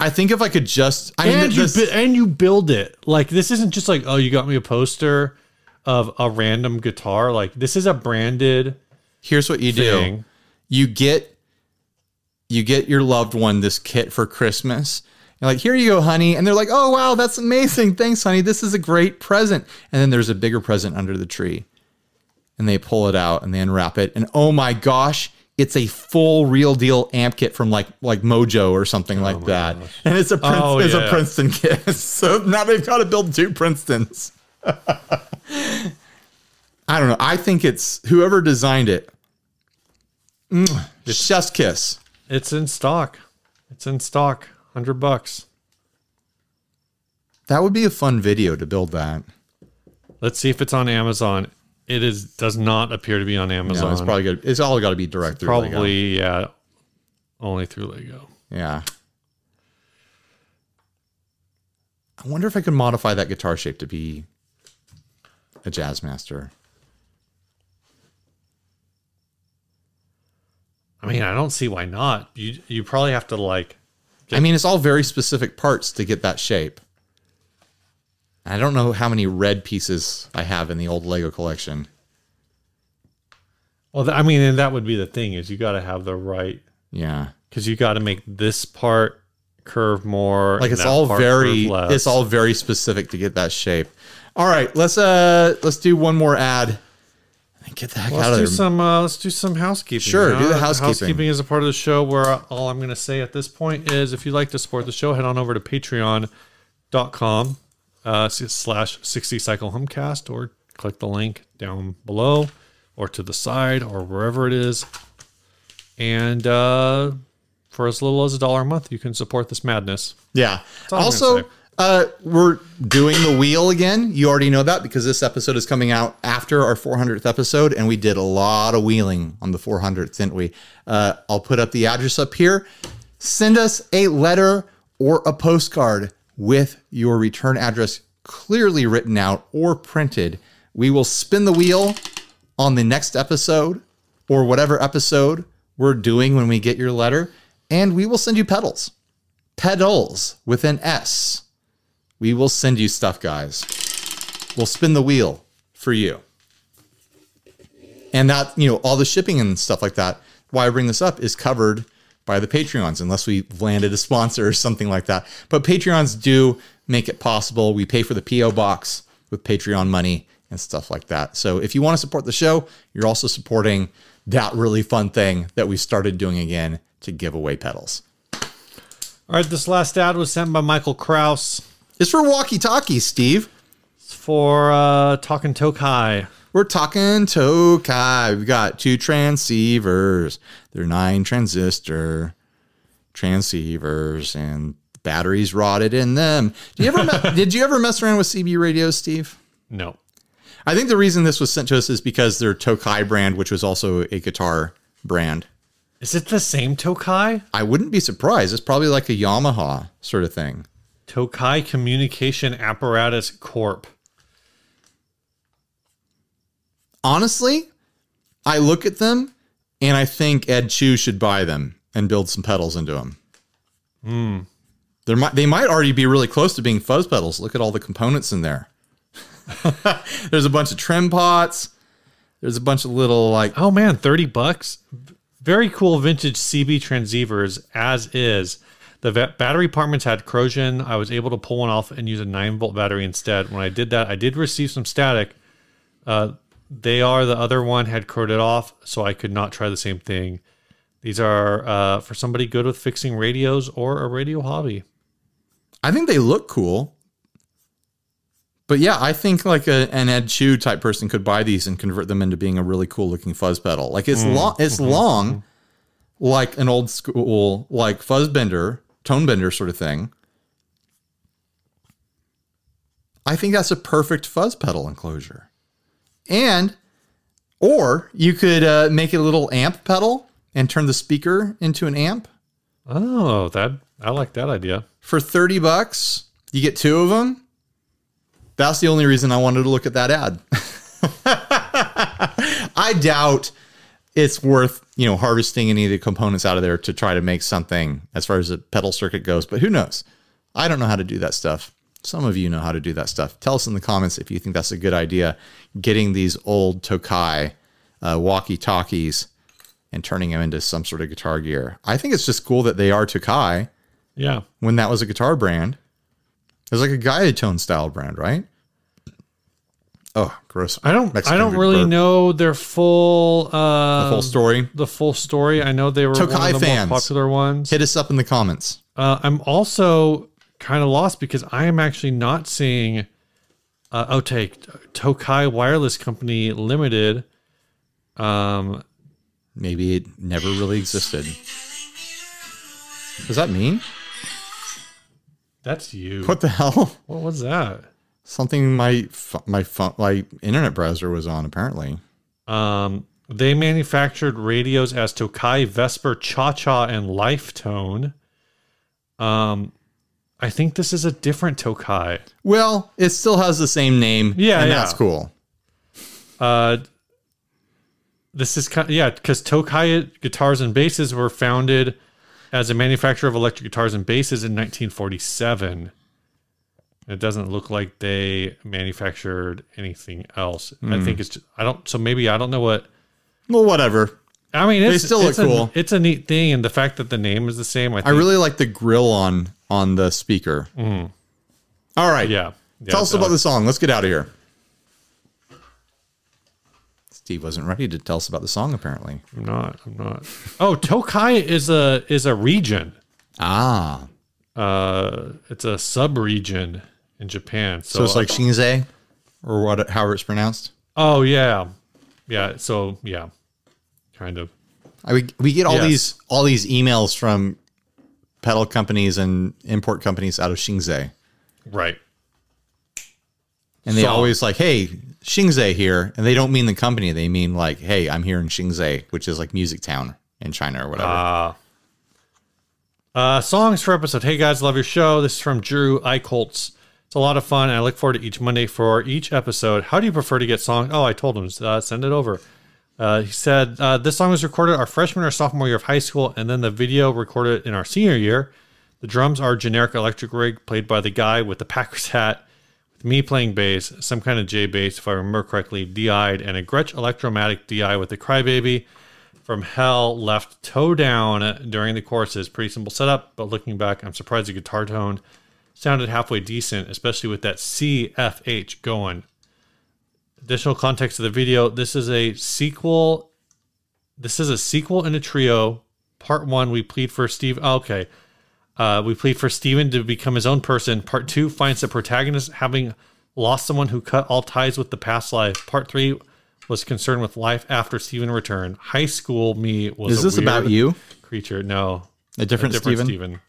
[SPEAKER 1] I think if I could just, I mean,
[SPEAKER 2] and you
[SPEAKER 1] this-
[SPEAKER 2] bu- and you build it like this isn't just like oh you got me a poster of a random guitar like this is a branded
[SPEAKER 1] here's what you do: you get, you get your loved one this kit for Christmas. You're like, here you go, honey. And they're like, oh, wow, that's amazing. Thanks, honey. This is a great present. And then there's a bigger present under the tree. And they pull it out and they unwrap it. And oh my gosh, it's a full real deal amp kit from like like Mojo or something like that. And it's a Prince,
[SPEAKER 2] Oh,
[SPEAKER 1] it's
[SPEAKER 2] yeah.
[SPEAKER 1] a Princeton kit. [laughs] so now they've got to build two Princetons. [laughs] I don't know. I think it's whoever designed it. Mm, chef's kiss.
[SPEAKER 2] It's in stock. It's in stock. Hundred bucks.
[SPEAKER 1] That would be a fun video to build that.
[SPEAKER 2] Let's see if it's on Amazon. It is does not appear to be on Amazon.
[SPEAKER 1] No, it's probably good. It's all got to be direct through. Lego.
[SPEAKER 2] Probably yeah, only through Lego.
[SPEAKER 1] Yeah. I wonder if I could modify that guitar shape to be a Jazzmaster.
[SPEAKER 2] I mean, I don't see why not. You you probably have to like
[SPEAKER 1] I mean, it's all very specific parts to get that shape. I don't know how many red pieces I have in the old Lego collection.
[SPEAKER 2] well, I mean, and that would be the thing is you got to have the right
[SPEAKER 1] Yeah.
[SPEAKER 2] because you got to make this part curve more.
[SPEAKER 1] Like it's all very it's all very specific to get that shape. All right, let's uh let's do one more ad. Get the heck out
[SPEAKER 2] Let's
[SPEAKER 1] of
[SPEAKER 2] do
[SPEAKER 1] there.
[SPEAKER 2] some. Uh, let's do some housekeeping.
[SPEAKER 1] Sure, do the housekeeping.
[SPEAKER 2] Housekeeping is a part of the show where all I'm going to say at this point is, if you'd like to support the show, head on over to Patreon.com uh, slash 60 Cycle Humcast, or click the link down below, or to the side, or wherever it is. And uh, for as little as a dollar a month, you can support this madness.
[SPEAKER 1] Yeah. Also. Uh, we're doing the wheel again. You already know that because this episode is coming out after our 400th episode, and we did a lot of wheeling on the 400th, didn't we? Uh, I'll put up the address up here. Send us a letter or a postcard with your return address clearly written out or printed. We will spin the wheel on the next episode or whatever episode we're doing when we get your letter, and we will send you pedals. Pedals with an S. We will send you stuff, guys. We'll spin the wheel for you. And that, you know, all the shipping and stuff like that, why I bring this up is covered by the Patreons, unless we've landed a sponsor or something like that. But Patreons do make it possible. We pay for the P.O. box with Patreon money and stuff like that. So if you want to support the show, you're also supporting that really fun thing that we started doing again to give away pedals.
[SPEAKER 2] All right, this last ad was sent by Michael Kraus.
[SPEAKER 1] It's for walkie talkies, Steve.
[SPEAKER 2] It's for uh, Talking Tokai.
[SPEAKER 1] We're talking Tokai. We've got two transceivers. They're nine transistor transceivers, and batteries rotted in them. Did you ever me- [laughs] did you ever mess around with CB radios, Steve?
[SPEAKER 2] No.
[SPEAKER 1] I think the reason this was sent to us is because their Tokai brand, which was also a guitar brand.
[SPEAKER 2] Is it the same Tokai?
[SPEAKER 1] I wouldn't be surprised. It's probably like a Yamaha sort of thing.
[SPEAKER 2] Tokai Communication Apparatus Corp.
[SPEAKER 1] Honestly, I look at them and I think Ed Chu should buy them and build some pedals into them.
[SPEAKER 2] Hmm.
[SPEAKER 1] There might they might already be really close to being fuzz pedals. Look at all the components in there. [laughs] There's a bunch of trim pots. There's a bunch of little like
[SPEAKER 2] Oh man, 30 bucks. Very cool vintage CB transceivers as is. The va- battery compartments had corrosion. I was able to pull one off and use a 9 volt battery instead. When I did that, I did receive some static. Uh, they are the other one had corroded off, so I could not try the same thing. These are uh, for somebody good with fixing radios or a radio hobby.
[SPEAKER 1] I think they look cool. But yeah, I think like a, an Ed Chu type person could buy these and convert them into being a really cool looking fuzz pedal. Like it's long, it's long, like an old school like fuzz bender, tone bender sort of thing. I think that's a perfect fuzz pedal enclosure. And, or you could uh, make it a little amp pedal and turn the speaker into an amp
[SPEAKER 2] Oh, that I like that idea.
[SPEAKER 1] for 30 bucks. You get two of them. That's the only reason I wanted to look at that ad. [laughs] I doubt it's worth, you know, harvesting any of the components out of there to try to make something as far as the pedal circuit goes, but who knows? I don't know how to do that stuff. Some of you know how to do that stuff. Tell us in the comments if you think that's a good idea, getting these old Tokai uh, walkie-talkies and turning them into some sort of guitar gear. I think it's just cool that they are Tokai
[SPEAKER 2] Yeah.
[SPEAKER 1] when that was a guitar brand. It was like a guided tone style brand, right? Oh, gross.
[SPEAKER 2] I don't
[SPEAKER 1] Mexican
[SPEAKER 2] I don't really
[SPEAKER 1] burp.
[SPEAKER 2] know their full uh
[SPEAKER 1] the full story.
[SPEAKER 2] the full story. I know they were
[SPEAKER 1] Tokai
[SPEAKER 2] one of the
[SPEAKER 1] fans.
[SPEAKER 2] more popular ones.
[SPEAKER 1] Hit us up in the comments.
[SPEAKER 2] Uh, I'm also kind of lost because I am actually not seeing uh, oh take Tokai Wireless Company Limited. Um,
[SPEAKER 1] Maybe it never really existed. Does that mean?
[SPEAKER 2] that's you.
[SPEAKER 1] What the hell?
[SPEAKER 2] What was that?
[SPEAKER 1] Something my my phone my internet browser was on apparently.
[SPEAKER 2] Um, they manufactured radios as Tokai, Vesper, Cha Cha, and Lifetone. Um, I think this is a different Tokai.
[SPEAKER 1] Well, it still has the same name.
[SPEAKER 2] Yeah,
[SPEAKER 1] and
[SPEAKER 2] yeah.
[SPEAKER 1] that's cool.
[SPEAKER 2] Uh, this is kind yeah, because Tokai guitars and basses were founded as a manufacturer of electric guitars and basses in 1947. It doesn't look like they manufactured anything else. I
[SPEAKER 1] Hmm.
[SPEAKER 2] think it's just, I don't so maybe I don't know what
[SPEAKER 1] Well, whatever.
[SPEAKER 2] I mean. It's,
[SPEAKER 1] still look
[SPEAKER 2] it's a,
[SPEAKER 1] cool.
[SPEAKER 2] It's a neat thing, and the fact that the name is the same. I, think,
[SPEAKER 1] I really like the grill on on the speaker. All right.
[SPEAKER 2] yeah. yeah
[SPEAKER 1] Tell us about the song. Let's get out of here. Steve wasn't ready to tell us about the song, apparently.
[SPEAKER 2] I'm not. I'm not. Oh, Tokai is a is a region.
[SPEAKER 1] Ah.
[SPEAKER 2] Uh, it's a sub region in Japan. So,
[SPEAKER 1] So it's like Shinzei, or what, however it's pronounced.
[SPEAKER 2] Oh yeah, yeah. So yeah, kind of.
[SPEAKER 1] I, we, we get all
[SPEAKER 2] Yes.
[SPEAKER 1] these all these emails from pedal companies and import companies out of Shinzei.
[SPEAKER 3] Right.
[SPEAKER 1] And they
[SPEAKER 3] So-
[SPEAKER 1] always like, hey, Xingzhe here. And they don't mean the company. They mean like, hey, I'm here in Xingzhe, which is like Music Town in China or whatever.
[SPEAKER 3] Uh, uh, songs for episode. Hey guys, love your show. This is from Drew Eicholtz. It's a lot of fun. And I look forward to each Monday for each episode. How do you prefer to get songs? Oh, I told him, uh, send it over. Uh, he said, uh, This song was recorded our freshman or sophomore year of high school, and then the video recorded in our senior year. The drums are generic electric rig played by the guy with the Packers hat, with me playing bass, some kind of J bass, if I remember correctly, DI'd, and a Gretsch Electromatic DI with the Crybaby from hell left toe down during the choruses. Pretty simple setup, but looking back, I'm surprised the guitar tone sounded halfway decent, especially with that CFH going. Additional context of the video: This is a sequel. This is a sequel in a trio. Part one, we plead for Steve. oh, okay, uh, we plead for Steven to become his own person. Part two finds the protagonist having lost someone who cut all ties with the past life. Part three was concerned with life after Steven returned. High school me was.
[SPEAKER 1] is
[SPEAKER 3] a
[SPEAKER 1] this about you?
[SPEAKER 3] Creature, no,
[SPEAKER 1] A different,
[SPEAKER 3] a different
[SPEAKER 1] Steven?
[SPEAKER 3] Steven.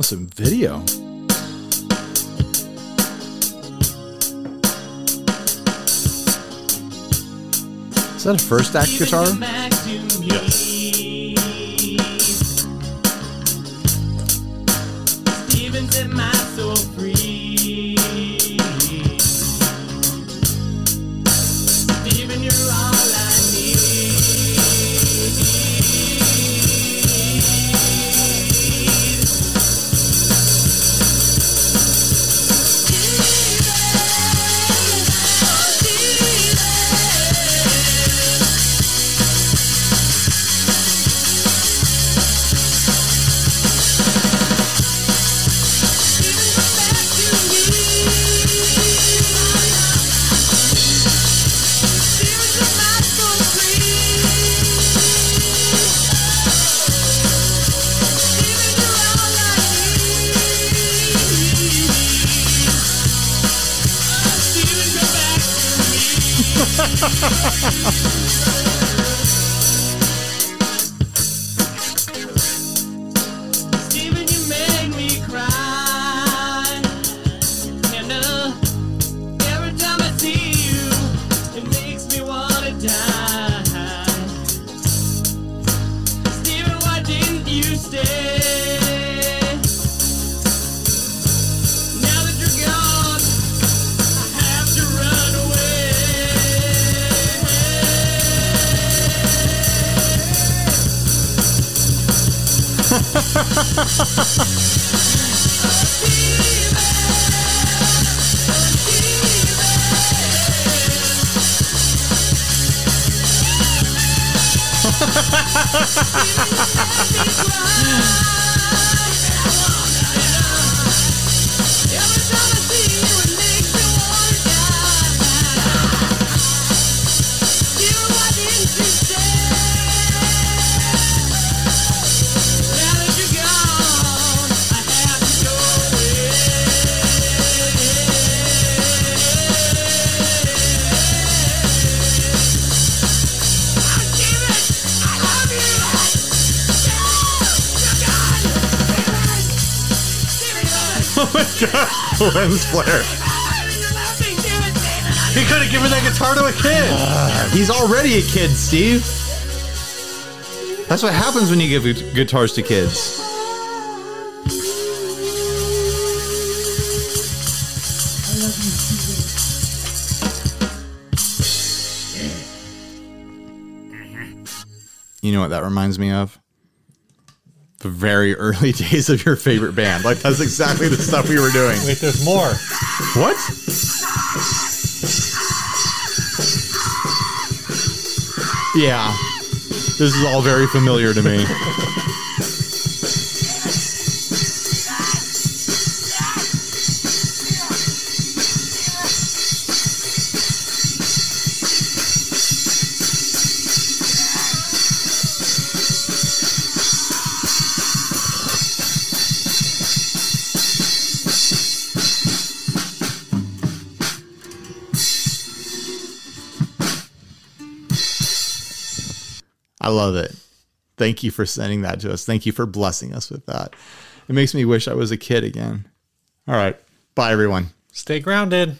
[SPEAKER 1] Some video. Is that a first act guitar?
[SPEAKER 3] Yes. [laughs]
[SPEAKER 1] lens flare.
[SPEAKER 3] He could have given that guitar to a kid.
[SPEAKER 1] He's already a kid, Steve. That's what happens when you give guitars to kids. You know what that reminds me of? The very early [laughs] days of your favorite band. Like that's exactly the stuff we were doing.
[SPEAKER 3] Wait, there's more.
[SPEAKER 1] What? Yeah. This is all very familiar to me. I love it. Thank you for sending that to us. Thank you for blessing us with that. It makes me wish I was a kid again. All right. Bye, everyone.
[SPEAKER 2] Stay grounded.